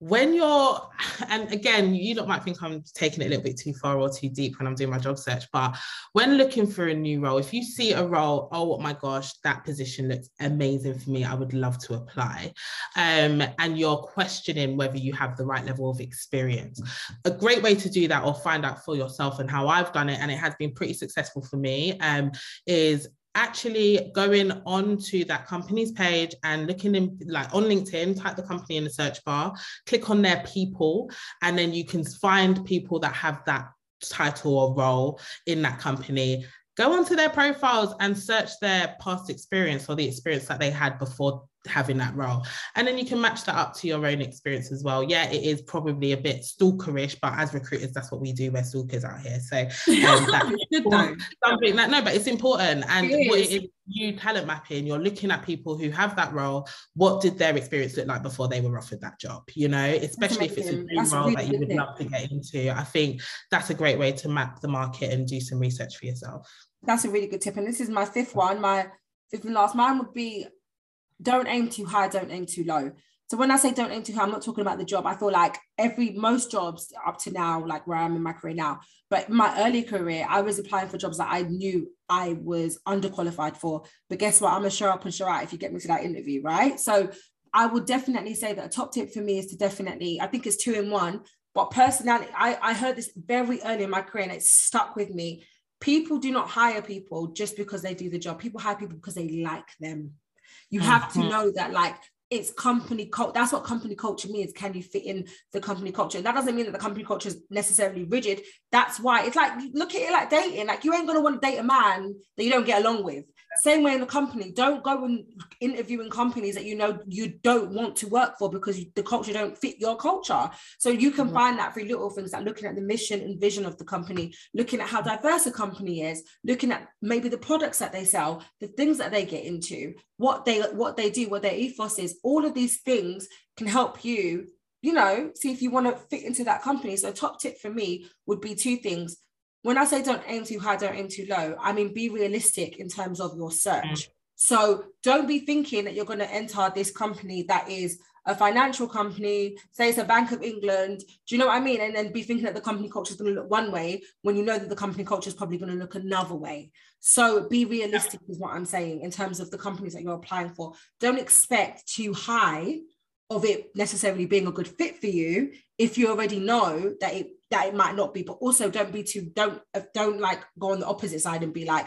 when you're and again you don't might think i'm taking it a little bit too far or too deep when i'm doing my job search but when looking for a new role if you see a role oh my gosh that position looks amazing for me i would love to apply. Um, and you're questioning whether you have the right level of experience. A great way to do that or find out for yourself and how i've done it and it has been pretty successful for me um, is actually going on to that company's page and looking in like on LinkedIn, type the company in the search bar, click on their people, and then you can find people that have that title or role in that company. Go onto their profiles and search their past experience or the experience that they had before having that role. And then you can match that up to your own experience as well. Yeah, it is probably a bit stalkerish, but as recruiters, that's what we do. We're stalkers out here. So um, (laughs) that's something that no, but it's important. And it what it is you talent mapping, you're looking at people who have that role. What did their experience look like before they were offered that job? You know, especially if it's a dream role really that you would love to get into. I think that's a great way to map the market and do some research for yourself. That's a really good tip. And this is my fifth one. My fifth and last mine would be don't aim too high, don't aim too low. So when I say don't aim too high, I'm not talking about the job. I feel like every most jobs up to now, like where I'm in my career now, but my early career, I was applying for jobs that I knew I was underqualified for. But guess what? I'm a show up and show out if you get me to that interview, right? So I would definitely say that a top tip for me is to definitely, I think it's two in one. But personally, I, I heard this very early in my career and it stuck with me. People do not hire people just because they do the job. People hire people because they like them. You have mm-hmm. to know that like it's company culture. That's what company culture means. Can you fit in the company culture? And That doesn't mean that the company culture is necessarily rigid. That's why it's like look at it like dating. Like you ain't gonna want to date a man that you don't get along with. Same way in the company. Don't go and interview in companies that you know you don't want to work for because the culture don't fit your culture. So you can mm-hmm. find that through little things like looking at the mission and vision of the company, looking at how diverse a company is, looking at maybe the products that they sell, the things that they get into, what they what they do, what their ethos is. All of these things can help you you know, see if you want to fit into that company. So, top tip for me would be two things when I say don't aim too high, don't aim too low, I mean be realistic in terms of your search. Mm. So don't be thinking that you're going to enter this company that is a financial company, say it's a Bank of England. Do you know what I mean? And then be thinking that the company culture is going to look one way when you know that the company culture is probably going to look another way. So be realistic is what I'm saying in terms of the companies that you're applying for. Don't expect too high of it necessarily being a good fit for you if you already know that it that it might not be. But also don't be too don't uh, don't like go on the opposite side and be like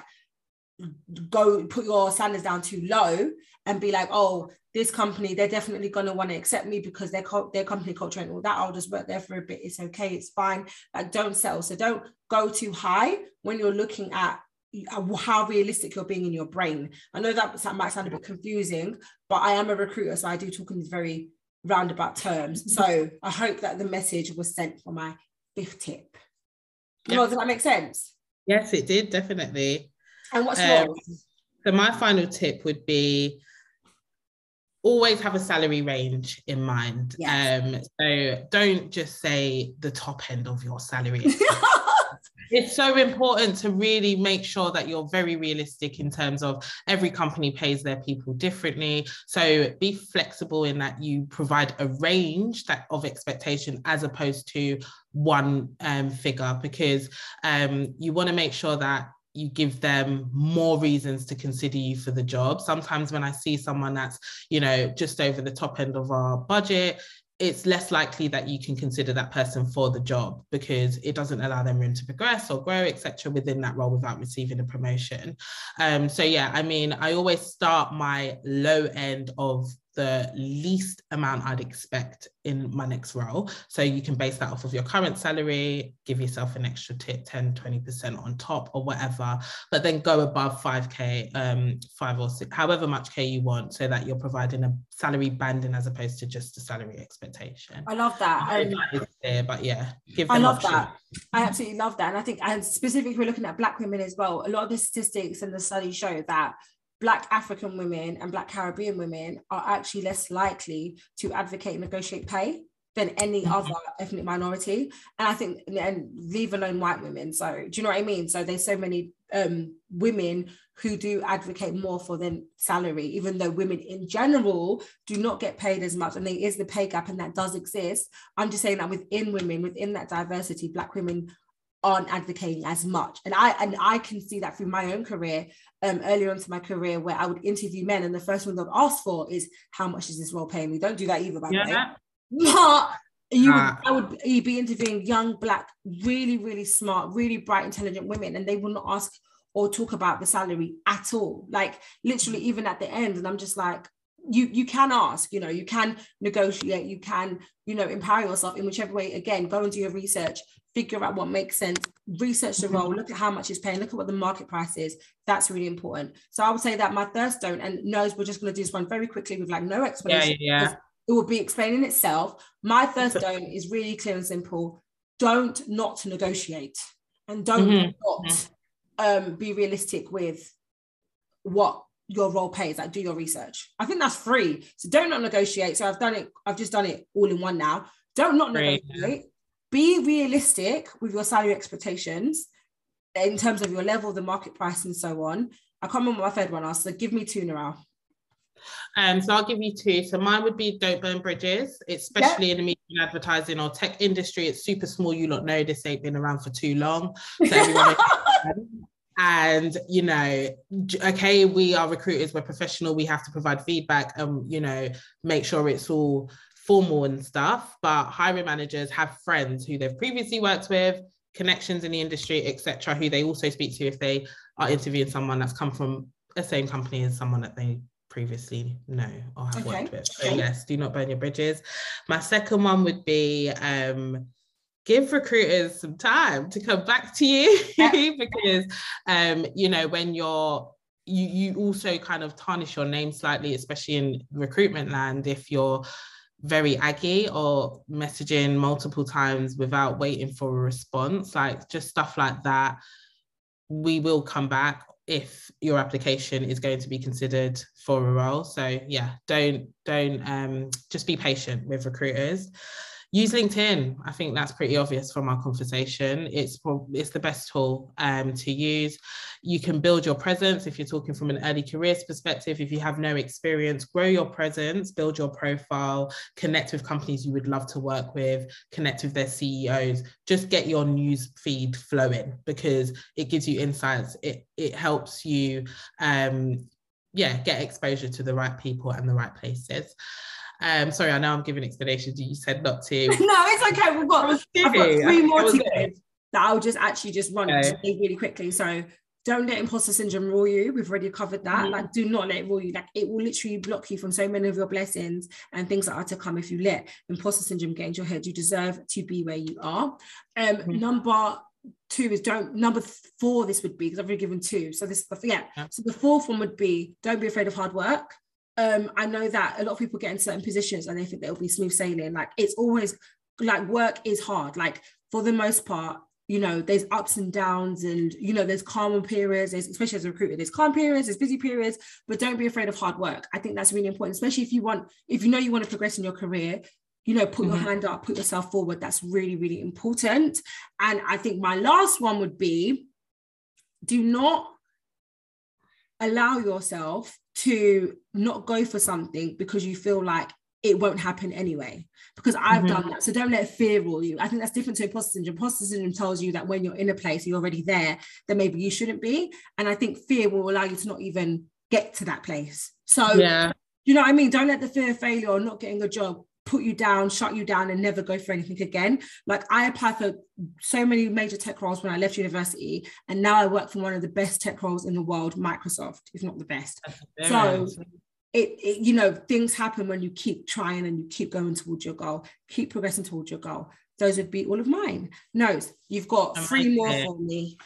go put your standards down too low and be like oh this company they're definitely going to want to accept me because their their company culture and all that. I'll just work there for a bit. It's okay. It's fine. Like don't settle. So don't go too high when you're looking at uh, how realistic you're being in your brain. I know that might sound a bit confusing, but I am a recruiter, so I do talk in these very roundabout terms. So I hope that the message was sent for my fifth tip. Yep. Well, does that make sense? Yes, it did, definitely. And what's um, yours? So my final tip would be always have a salary range in mind. Yes. Um, so don't just say the top end of your salary. (laughs) it's so important to really make sure that you're very realistic in terms of every company pays their people differently. So be flexible in that you provide a range that of expectation as opposed to one um, figure because um, you want to make sure that you give them more reasons to consider you for the job. Sometimes when I see someone that's, you know, just over the top end of our budget, it's less likely that you can consider that person for the job because it doesn't allow them room to progress or grow, etc., within that role without receiving a promotion. Um, so yeah, I mean, I always start my low end of the least amount I'd expect in my next role. So you can base that off of your current salary, give yourself an extra tip, 10, 20% on top or whatever, but then go above 5K, um, five or six, however much K you want, so that you're providing a salary banding as opposed to just a salary expectation. I love that. Um, clear, but yeah, I love options. that. I absolutely love that. And I think, and specifically, we're looking at Black women as well. A lot of the statistics and the studies show that Black African women and Black Caribbean women are actually less likely to advocate and negotiate pay than any mm-hmm. other ethnic minority. And I think, and leave alone white women. So, do you know what I mean? So, there's so many um, women who do advocate more for their salary, even though women in general do not get paid as much. And there is the pay gap, and that does exist. I'm just saying that within women, within that diversity, Black women aren't advocating as much. And i and i can see that through my own career um earlier into my career where i would interview men and the first one they'd ask for is how much is this role paying me? Don't do that either by the way. But you would, I would you'd be interviewing young black really really smart really bright intelligent women and they will not ask or talk about the salary at all. Like literally even at the end and i'm just like you you can ask you know you can negotiate you can you know empower yourself in whichever way. Again go and do your research figure out what makes sense, research the role, look at how much it's paying, look at what the market price is. That's really important. So I would say that my third stone, and knows we're just going to do this one very quickly with like no explanation. Yeah, yeah. It will be explaining itself. My third stone (laughs) is really clear and simple. Don't not negotiate and don't Mhm, not um, be realistic with what your role pays like do your research i think that's free so don't not negotiate so i've done it i've just done it all in one now don't not Great. negotiate be realistic with your salary expectations in terms of your level the market price and so on i can't remember my third one was so give me two now Um, so I'll give you two. So mine would be don't burn bridges, especially in the media and advertising or tech industry. It's super small. You lot know this ain't been around for too long. So (laughs) everyone and you know okay we are recruiters we're professional we have to provide feedback and you know make sure it's all formal and stuff but hiring managers have friends who they've previously worked with connections in the industry etc who they also speak to if they are interviewing someone that's come from the same company as someone that they previously know or have Okay, worked with. So okay. yes do not burn your bridges. My second one would be um give recruiters some time to come back to you (laughs) because um you know when you're you you also kind of tarnish your name slightly especially in recruitment land if you're very aggy or messaging multiple times without waiting for a response like just stuff like that. We will come back if your application is going to be considered for a role. So yeah don't don't um just be patient with recruiters use linkedin. I think that's pretty obvious from our conversation. It's it's the best tool um, to use. You can build your presence. If you're talking from an early careers perspective if you have no experience grow your presence build your profile connect with companies you would love to work with connect with their ceos just get your news feed flowing because it gives you insights. It it helps you um yeah get exposure to the right people and the right places um sorry i know i'm giving explanations you said not to (laughs) no it's okay we've got I've got three more to give that I'll just actually just run Okay. really, quickly. So don't let imposter syndrome rule you. We've already covered that. Mhm. Like, do not let it rule you. Like, it will literally block you from so many of your blessings and things that are to come if you let imposter syndrome get into your head. You deserve to be where you are. Um, Mhm. number two is don't. Number four, this would be because I've already given two. So this is yeah. Yeah. So the fourth one would be don't be afraid of hard work. Um, I know that a lot of people get in certain positions and they think they'll be smooth sailing. Like it's always like work is hard. Like for the most part, you know, there's ups and downs, and you know, there's calm periods, there's, especially as a recruiter, there's calm periods, there's busy periods, but don't be afraid of hard work. I think that's really important, especially if you want, if you know you want to progress in your career, you know, put your Mhm. hand up, put yourself forward. That's really, really important. And I think my last one would be do not allow yourself to not go for something because you feel like it won't happen anyway. Because I've Mhm. done that. So don't let fear rule you. I think that's different to imposter syndrome. Imposter syndrome tells you that when you're in a place, you're already there, then maybe you shouldn't be. And I think fear will allow you to not even get to that place. So yeah you know what I mean? Don't let the fear of failure or not getting a job put you down, shut you down, and never go for anything again. Like I applied for so many major tech roles when I left university, and now I work for one of the best tech roles in the world, Microsoft, if not the best. So- It, it you know, things happen when you keep trying and you keep going towards your goal, keep progressing towards your goal. Those would be all of mine. No, you've got three more for me.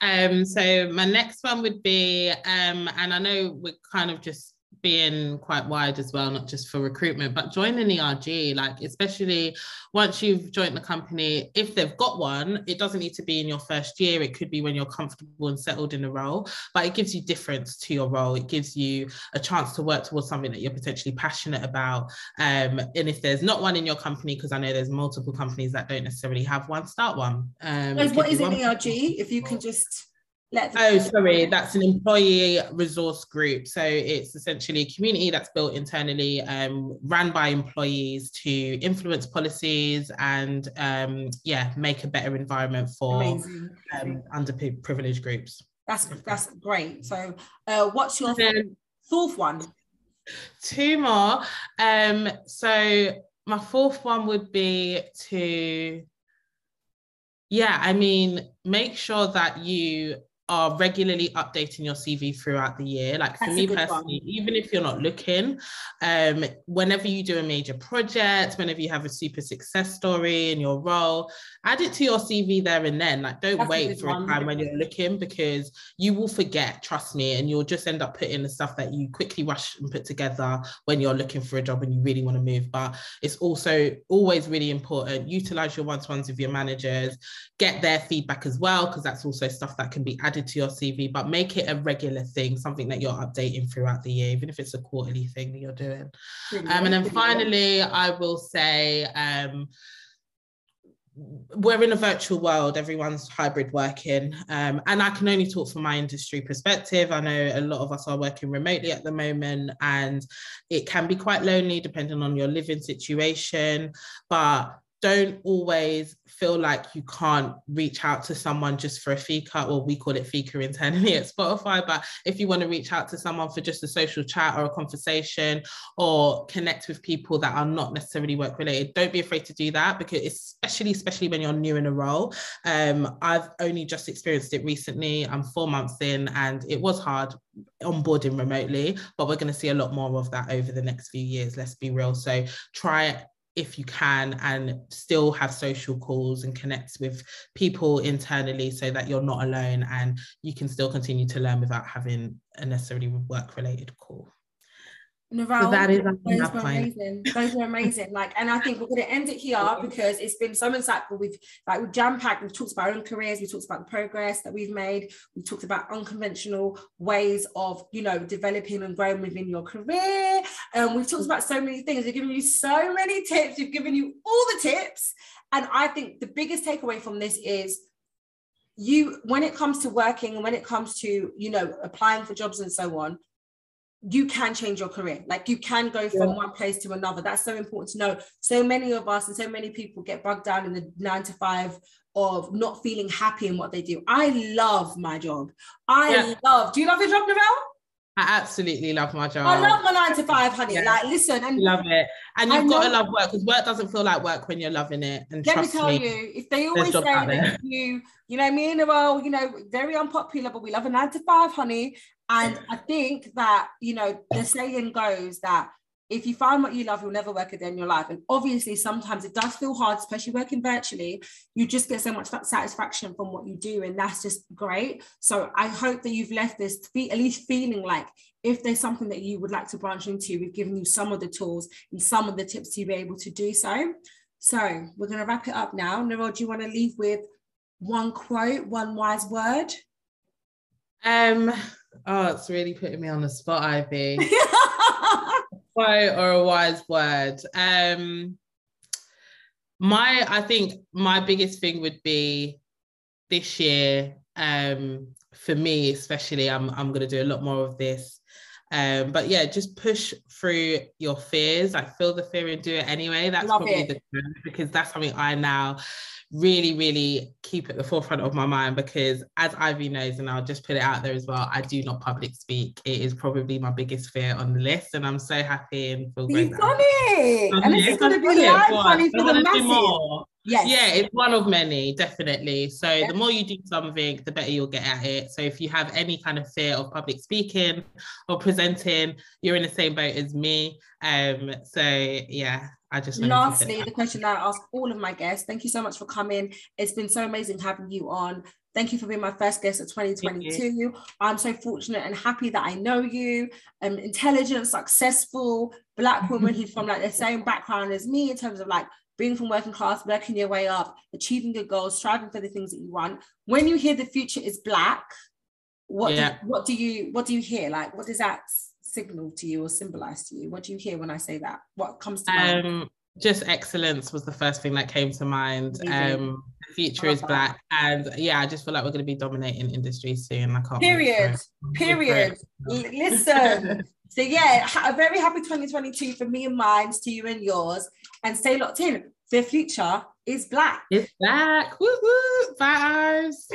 Um, so my next one would be, um, and I know we're kind of just being quite wide as well, not just for recruitment, but joining an ERG, like especially once you've joined the company, if they've got one, it doesn't need to be in your first year. It could be when you're comfortable and settled in a role, but it gives you difference to your role. It gives you a chance to work towards something that you're potentially passionate about. Um, and if there's not one in your company, because I know there's multiple companies that don't necessarily have one, start one. Um, what is an ERG? If you can just let the Oh, sorry, that's an employee resource group. So it's essentially a community that's built internally, um, ran by employees to influence policies and, um, yeah, make a better environment for amazing. um, underprivileged groups. That's that's great. So, uh, what's your Then fourth one? two more. Um, so my fourth one would be to, yeah, I mean, make sure that you are regularly updating your CV throughout the year. Like for That's a me personally, one. even if you're not looking, um, whenever you do a major project, whenever you have a super success story in your role, add it to your CV there and then. Like don't That's wait good for a time when you're looking because you will forget, trust me, and you'll just end up putting the stuff that you quickly rush and put together when you're looking for a job and you really want to move. But it's also always really important. Utilize your one-to-ones with your managers, get their feedback as well, because that's also stuff that can be added to your CV, but make it a regular thing, something that you're updating throughout the year, even if it's a quarterly thing that you're doing. Um, and then finally, I will say, um, we're in a virtual world everyone's hybrid working. Um, and i can only talk from my industry perspective. I know a lot of us are working remotely at the moment and it can be quite lonely depending on your living situation but don't always feel like you can't reach out to someone just for a fika or we call it fika internally (laughs) at spotify but if you want to reach out to someone for just a social chat or a conversation or connect with people that are not necessarily work related don't be afraid to do that because especially especially when you're new in a role um i've only just experienced it recently. I'm four months in and it was hard onboarding remotely but we're going to see a lot more of that over the next few years let's be real. So try it if you can and still have social calls and connect with people internally so that you're not alone and you can still continue to learn without having a necessarily work related call Norelle, So that is those my were point. amazing. Those were amazing. Like, and I think we're going to end it here because it's been so insightful. We've like we've jam packed. We've talked about our own careers. We talked about the progress that we've made. We talked about unconventional ways of you know developing and growing within your career. And we've talked about so many things. We've given you so many tips. We've given you all the tips. And I think the biggest takeaway from this is you when it comes to working and when it comes to you know applying for jobs and so on you can change your career like you can go from Yeah. one place to another that's so important to know so many of us and so many people get bogged down in the nine to five of not feeling happy in what they do i love my job i Yeah. love do you love your job Norelle? I absolutely love my job i love my nine to five honey Yeah. like listen and love it and you've got to love work because work doesn't feel like work when you're loving it and let me tell me you, if they always say jobs out there. that you, you know, me and Noel, you know, very unpopular, but we love a nine to five, honey. And I think that, you know, the saying goes that if you find what you love, you'll never work a day in your life. And obviously, sometimes it does feel hard, especially working virtually. You just get so much satisfaction from what you do, and that's just great. So I hope that you've left this at least feeling like if there's something that you would like to branch into, we've given you some of the tools and some of the tips to be able to do so. So we're going to wrap it up now. Norelle, do you want to leave with one quote, one wise word? um oh it's really putting me on the spot ivy (laughs) or a wise word. Um my i think my biggest thing would be this year um for me especially i'm i'm going to do a lot more of this. Um but yeah just push through your fears. Like feel the fear and do it anyway. That's Love probably it. the because that's something i now really really keep at the forefront of my mind because as ivy knows and i'll just put it out there as well i do not public speak it is probably my biggest fear on the list and i'm so happy and feel great You've done it. And this it. is going to be live, I for the masses. Yes. Yeah, it's one of many, definitely. So Yeah. the more you do something, the better you'll get at it. So if you have any kind of fear of public speaking or presenting, you're in the same boat as me. Um, so yeah, I just wanted to put Lastly, the question that I ask all of my guests. Thank you so much for coming. It's been so amazing having you on. Thank you for being my first guest of 2022. I'm so fortunate and happy that I know you. Um, intelligent, successful black (laughs) woman who's from like the same background as me in terms of like being from working class, working your way up, achieving your goals, striving for the things that you want. When you hear the future is black, what Yeah. do, what do you what do you hear? Like, what does that signal to you or symbolize to you? What do you hear when I say that? What comes to mind? Um, just excellence was the first thing that came to mind. Um, the future is black, and yeah, I just feel like we're going to be dominating industry soon. I can't. Period. Period. Listen. (laughs) So yeah, a very happy 2022 for me and mine, to you and yours, and stay locked in. The future is black. It's black. Woo woo. Vibes.